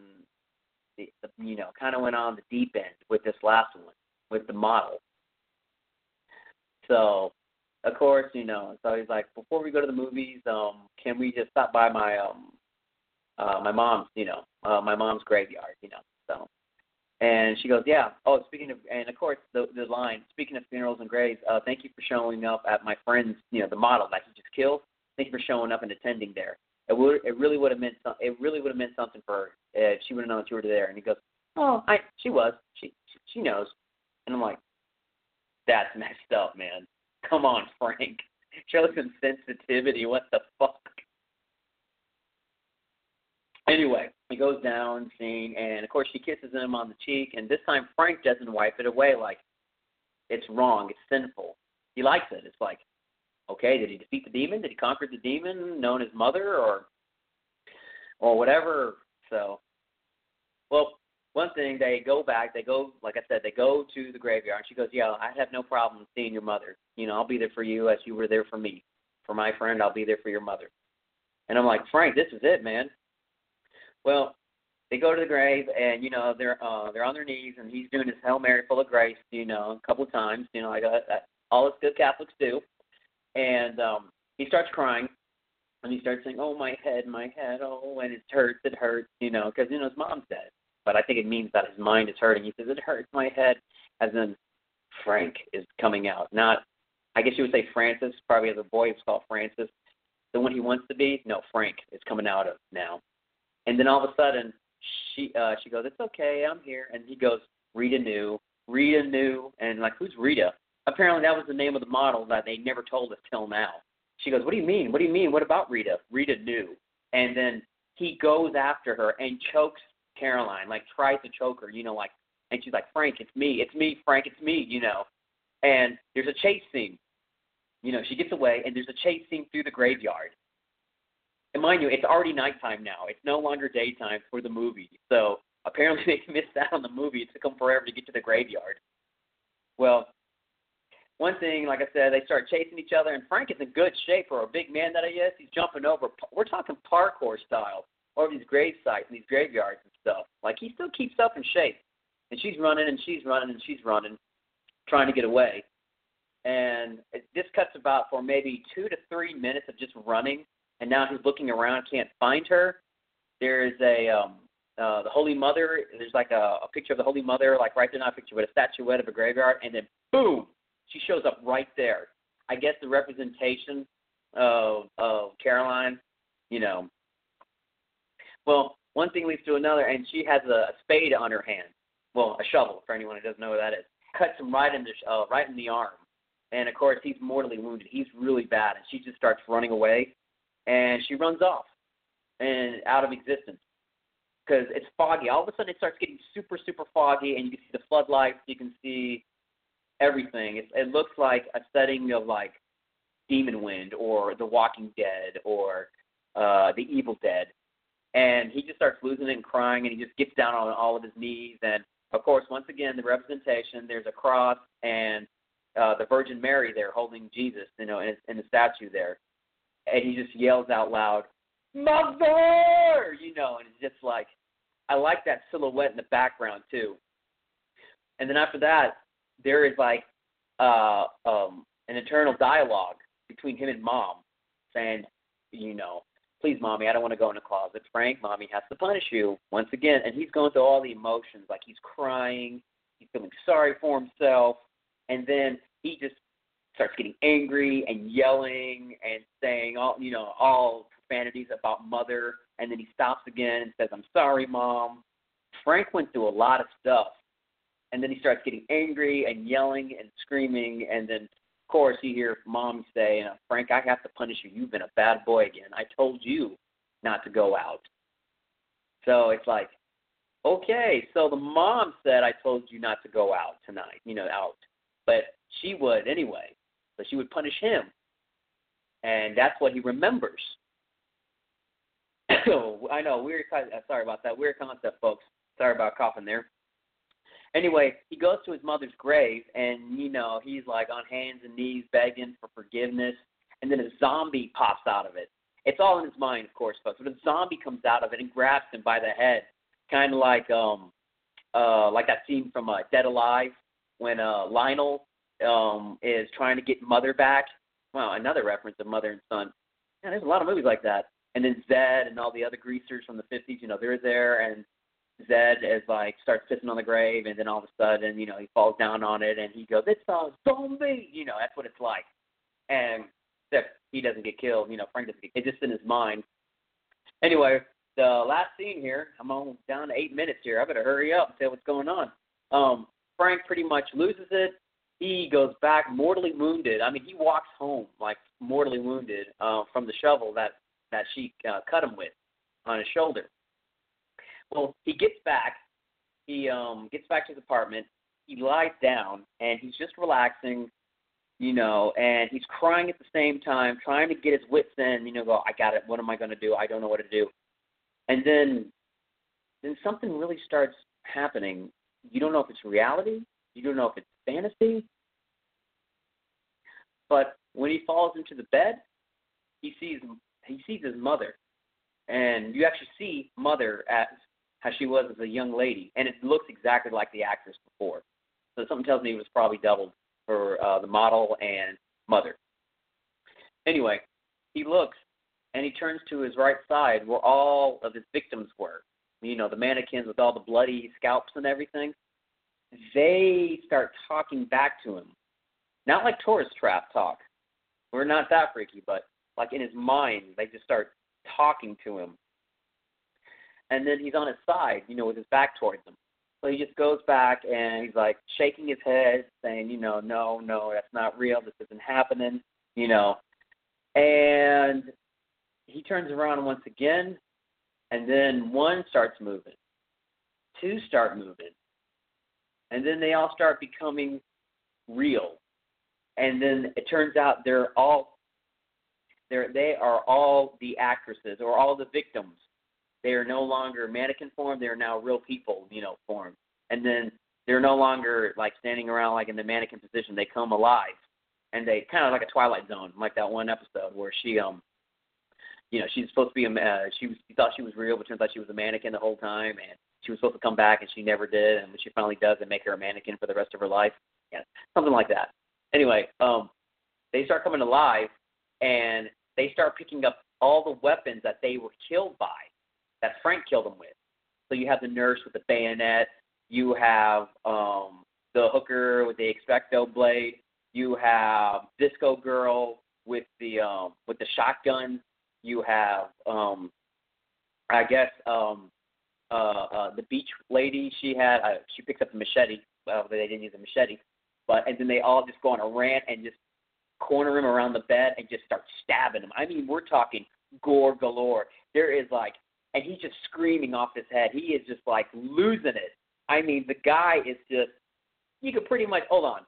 the, you know, kind of went on the deep end with this last one, with the model. So, of course, you know, so he's like, before we go to the movies, um, can we just stop by my um, uh, my mom's, you know, uh, my mom's graveyard, you know. So, and she goes, yeah. Oh, speaking of, and of course, the the line, speaking of funerals and graves, uh, thank you for showing up at my friend's, you know, the model that he just killed. Thank you for showing up and attending there. It would, it really would have meant, some, it really would have meant something for her if she would have known that you were there. And he goes, oh, I, she was, she, she knows. And I'm like, that's messed up, man. Come on, Frank. Show some sensitivity. What the fuck? Anyway, he goes down, scene, and of course she kisses him on the cheek, and this time Frank doesn't wipe it away like it's wrong, it's sinful. He likes it. It's like, okay, did he defeat the demon? Did he conquer the demon known as mother or or whatever? So well, one thing they go back, they go like I said, they go to the graveyard. And she goes, "Yeah, I have no problem seeing your mother. You know, I'll be there for you as you were there for me. For my friend, I'll be there for your mother." And I'm like, Frank, this is it, man. Well, they go to the grave, and you know they're uh, they're on their knees, and he's doing his Hail Mary full of grace, you know, a couple of times, you know, like uh, all us good Catholics do. And um, he starts crying, and he starts saying, "Oh my head, my head, oh, and it hurts, it hurts," you know, because you know his mom's dead but I think it means that his mind is hurting. He says it hurts my head, as in Frank is coming out. Not, I guess you would say Francis. Probably as a boy, it's called Francis. The one he wants to be, no, Frank is coming out of now. And then all of a sudden, she uh, she goes, "It's okay, I'm here." And he goes, "Rita knew, Rita knew," and like, who's Rita? Apparently, that was the name of the model that they never told us till now. She goes, "What do you mean? What do you mean? What about Rita?" Rita knew, and then he goes after her and chokes Caroline, like tries to choke her, you know, like, and she's like, Frank, it's me, it's me, Frank, it's me, you know. And there's a chase scene. You know, she gets away, and there's a chase scene through the graveyard. And mind you, it's already nighttime now. It's no longer daytime for the movie. So apparently <laughs> they missed out on the movie. It took them forever to get to the graveyard. Well, one thing, like I said, they start chasing each other, and Frank is in good shape for a big man that he is. He's jumping over. We're talking parkour style over these grave sites and these graveyards and stuff. Like he still keeps up in shape. And she's running and she's running and she's running, trying to get away. And it, this cuts about for maybe two to three minutes of just running. And now he's looking around, can't find her. There is a um, uh, the Holy Mother. There's like a, a picture of the Holy Mother, like right there, not a picture, but a statuette of a graveyard. And then boom, she shows up right there. I guess the representation of of Caroline, you know, well, one thing leads to another, and she has a, a spade on her hand. Well, a shovel for anyone who doesn't know what that is. Cuts him right in the uh, right in the arm, and of course he's mortally wounded. He's really bad, and she just starts running away, and she runs off and out of existence because it's foggy. All of a sudden, it starts getting super, super foggy, and you can see the floodlights. You can see everything. It, it looks like a setting of like Demon Wind or The Walking Dead or uh, The Evil Dead and he just starts losing it and crying, and he just gets down on all of his knees. And of course, once again, the representation there's a cross and uh, the Virgin Mary there holding Jesus, you know, in, in the statue there, and he just yells out loud, "Mother!" You know, and it's just like I like that silhouette in the background too. And then after that, there is like uh, um, an internal dialogue between him and mom, saying, you know, please, mommy, I don't want to go in the closet. Frank, mommy has to punish you once again. And he's going through all the emotions, like he's crying, he's feeling sorry for himself, and then he just starts getting angry and yelling and saying all, you know, all profanities about mother. And then he stops again and says, "I'm sorry, mom." Frank went through a lot of stuff, and then he starts getting angry and yelling and screaming, and then course, you hear mom say, uh, Frank, I have to punish you. You've been a bad boy again. I told you not to go out. So it's like, okay, so the mom said, I told you not to go out tonight, you know, out. But she would anyway. So she would punish him. And that's what he remembers. <coughs> I know, weird. Sorry about that. Weird concept, folks. Sorry about coughing there. Anyway, he goes to his mother's grave, and you know he's like on hands and knees begging for forgiveness, and then a zombie pops out of it. It's all in his mind, of course, folks. But a zombie comes out of it and grabs him by the head, kind of like um, uh, like that scene from uh, Dead Alive when uh, Lionel um is trying to get Mother back. Well, another reference of Mother and Son. Yeah, there's a lot of movies like that. And then Zed and all the other greasers from the 50s, you know, they're there, and Zed is like starts pissing on the grave, and then all of a sudden, you know, he falls down on it, and he goes, "It's a zombie," you know, that's what it's like. And except he doesn't get killed, you know, Frank doesn't get. It's just in his mind. Anyway, the last scene here, I'm almost down to eight minutes here. I better hurry up and tell what's going on. Um, Frank pretty much loses it. He goes back mortally wounded. I mean, he walks home like mortally wounded uh, from the shovel that that she uh, cut him with on his shoulder. Well, he gets back. He um gets back to his apartment. He lies down and he's just relaxing, you know, and he's crying at the same time, trying to get his wits in. You know, go, I got it. What am I going to do? I don't know what to do. And then, then something really starts happening. You don't know if it's reality. You don't know if it's fantasy. But when he falls into the bed, he sees he sees his mother, and you actually see mother as how she was as a young lady, and it looks exactly like the actress before. So something tells me it was probably doubled for uh, the model and mother. Anyway, he looks and he turns to his right side where all of his victims were. You know, the mannequins with all the bloody scalps and everything. They start talking back to him. Not like tourist trap talk. We're not that freaky, but like in his mind, they just start talking to him and then he's on his side, you know, with his back towards them. So he just goes back and he's like shaking his head, saying, you know, no, no, that's not real. This isn't happening, you know. And he turns around once again, and then one starts moving, two start moving, and then they all start becoming real. And then it turns out they're all they're they are all the actresses or all the victims they are no longer mannequin form. They are now real people, you know, form. And then they're no longer like standing around like in the mannequin position. They come alive, and they kind of like a Twilight Zone, like that one episode where she um, you know, she's supposed to be a uh, she was she thought she was real, but turns out she was a mannequin the whole time, and she was supposed to come back, and she never did. And when she finally does, they make her a mannequin for the rest of her life. Yeah, something like that. Anyway, um, they start coming alive, and they start picking up all the weapons that they were killed by that Frank killed him with. So you have the nurse with the bayonet, you have um, the hooker with the expecto blade, you have Disco Girl with the um, with the shotgun, you have um, I guess um, uh, uh, the beach lady. She had uh, she picks up the machete. Well, they didn't use a machete, but and then they all just go on a rant and just corner him around the bed and just start stabbing him. I mean, we're talking gore galore. There is like and he's just screaming off his head. He is just like losing it. I mean, the guy is just you could pretty much hold on.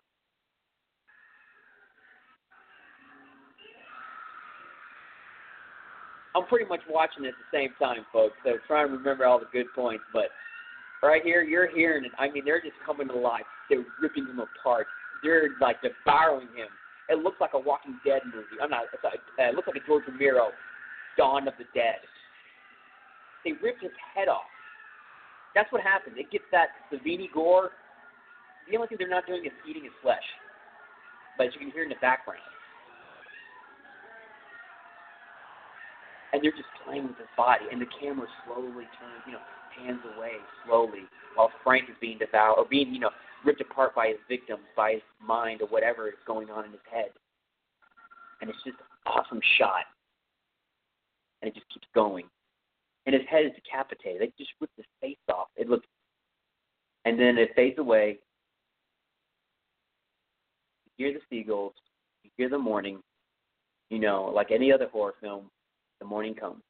I'm pretty much watching it at the same time, folks. So trying to remember all the good points, but right here, you're hearing it. I mean, they're just coming to life. They're ripping him apart. They're like devouring him. It looks like a Walking Dead movie. I'm not. It's like, it looks like a George Romero, Dawn of the Dead. They ripped his head off. That's what happens. It gets that Savini gore. The only thing they're not doing is eating his flesh, but as you can hear in the background. And they're just playing with his body, and the camera slowly turns, you know, pans away slowly while Frank is being devoured or being, you know, ripped apart by his victims, by his mind or whatever is going on in his head. And it's just an awesome shot. And it just keeps going. And his head is decapitated. They just ripped his face off. It looks and then it fades away. You hear the seagulls, you hear the morning, you know, like any other horror film, the morning comes.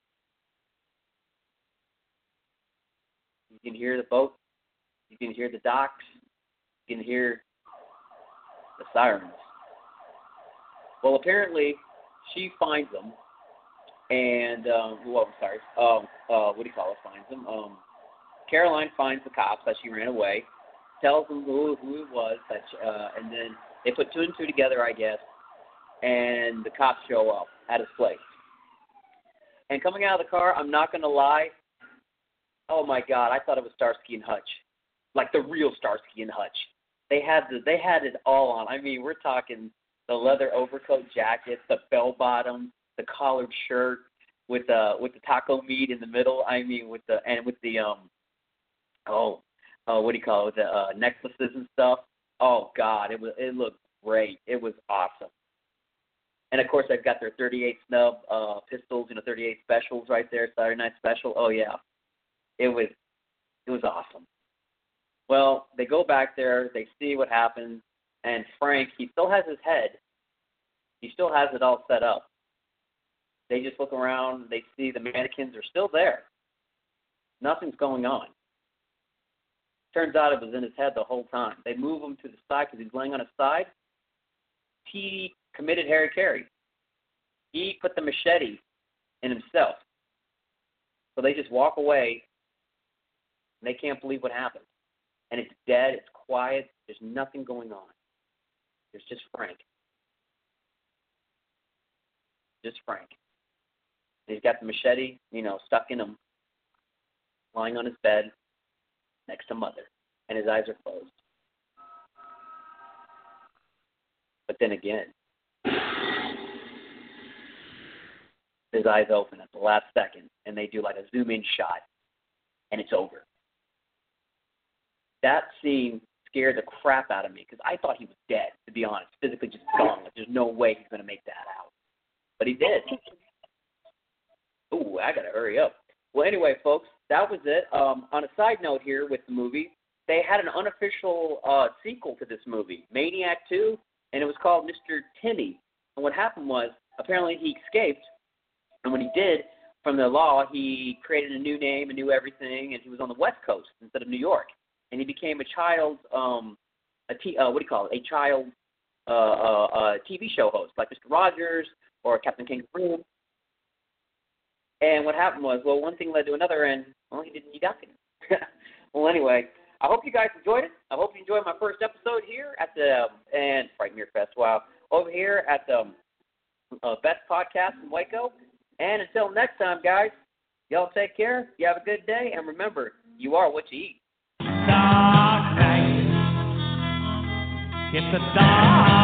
You can hear the boat, you can hear the docks, you can hear the sirens. Well, apparently, she finds them, and um, well, I'm sorry, um, uh, what do you call it? Finds them. Um, Caroline finds the cops as she ran away, tells them who who it was, that she, uh, and then they put two and two together, I guess, and the cops show up at his place. And coming out of the car, I'm not gonna lie, oh my god, I thought it was Starsky and Hutch, like the real Starsky and Hutch. They had the they had it all on. I mean, we're talking the leather overcoat jackets, the bell bottoms, the collared shirt with uh with the taco meat in the middle. I mean, with the and with the um oh uh what do you call it? The uh, necklaces and stuff. Oh God, it was it looked great. It was awesome. And of course, they've got their 38 snub uh, pistols, you know, 38 specials right there, Saturday Night Special. Oh yeah, it was it was awesome. Well, they go back there, they see what happens, and Frank, he still has his head. He still has it all set up. They just look around, and they see the mannequins are still there. Nothing's going on. Turns out it was in his head the whole time. They move him to the side because he's laying on his side. He committed hari-kari. He put the machete in himself. So they just walk away and they can't believe what happened. And it's dead, it's quiet, there's nothing going on. There's just Frank. Just Frank. He's got the machete, you know, stuck in him, lying on his bed next to Mother, and his eyes are closed. But then again, his eyes open at the last second, and they do like a zoom in shot, and it's over. That scene scared the crap out of me because I thought he was dead, to be honest, physically just gone. Like, there's no way he's going to make that out. But he did. Ooh, I got to hurry up. Well, anyway, folks, that was it. Um, on a side note here with the movie, they had an unofficial uh, sequel to this movie, Maniac 2, and it was called Mr. Timmy. And what happened was, apparently he escaped, and when he did, from the law, he created a new name, a new everything, and he was on the West Coast instead of New York. And he became a child, um, a t- uh, what do you call it, a child uh, uh, uh, TV show host, like Mr. Rogers or Captain Kangaroo. And what happened was, well, one thing led to another, and well, he didn't. He died. <laughs> well, anyway, I hope you guys enjoyed it. I hope you enjoyed my first episode here at the um, and Frightmare Fest. Wow, over here at the um, uh, Best Podcast in Waco. And until next time, guys, y'all take care. You have a good day, and remember, you are what you eat. Dark night. It's a dark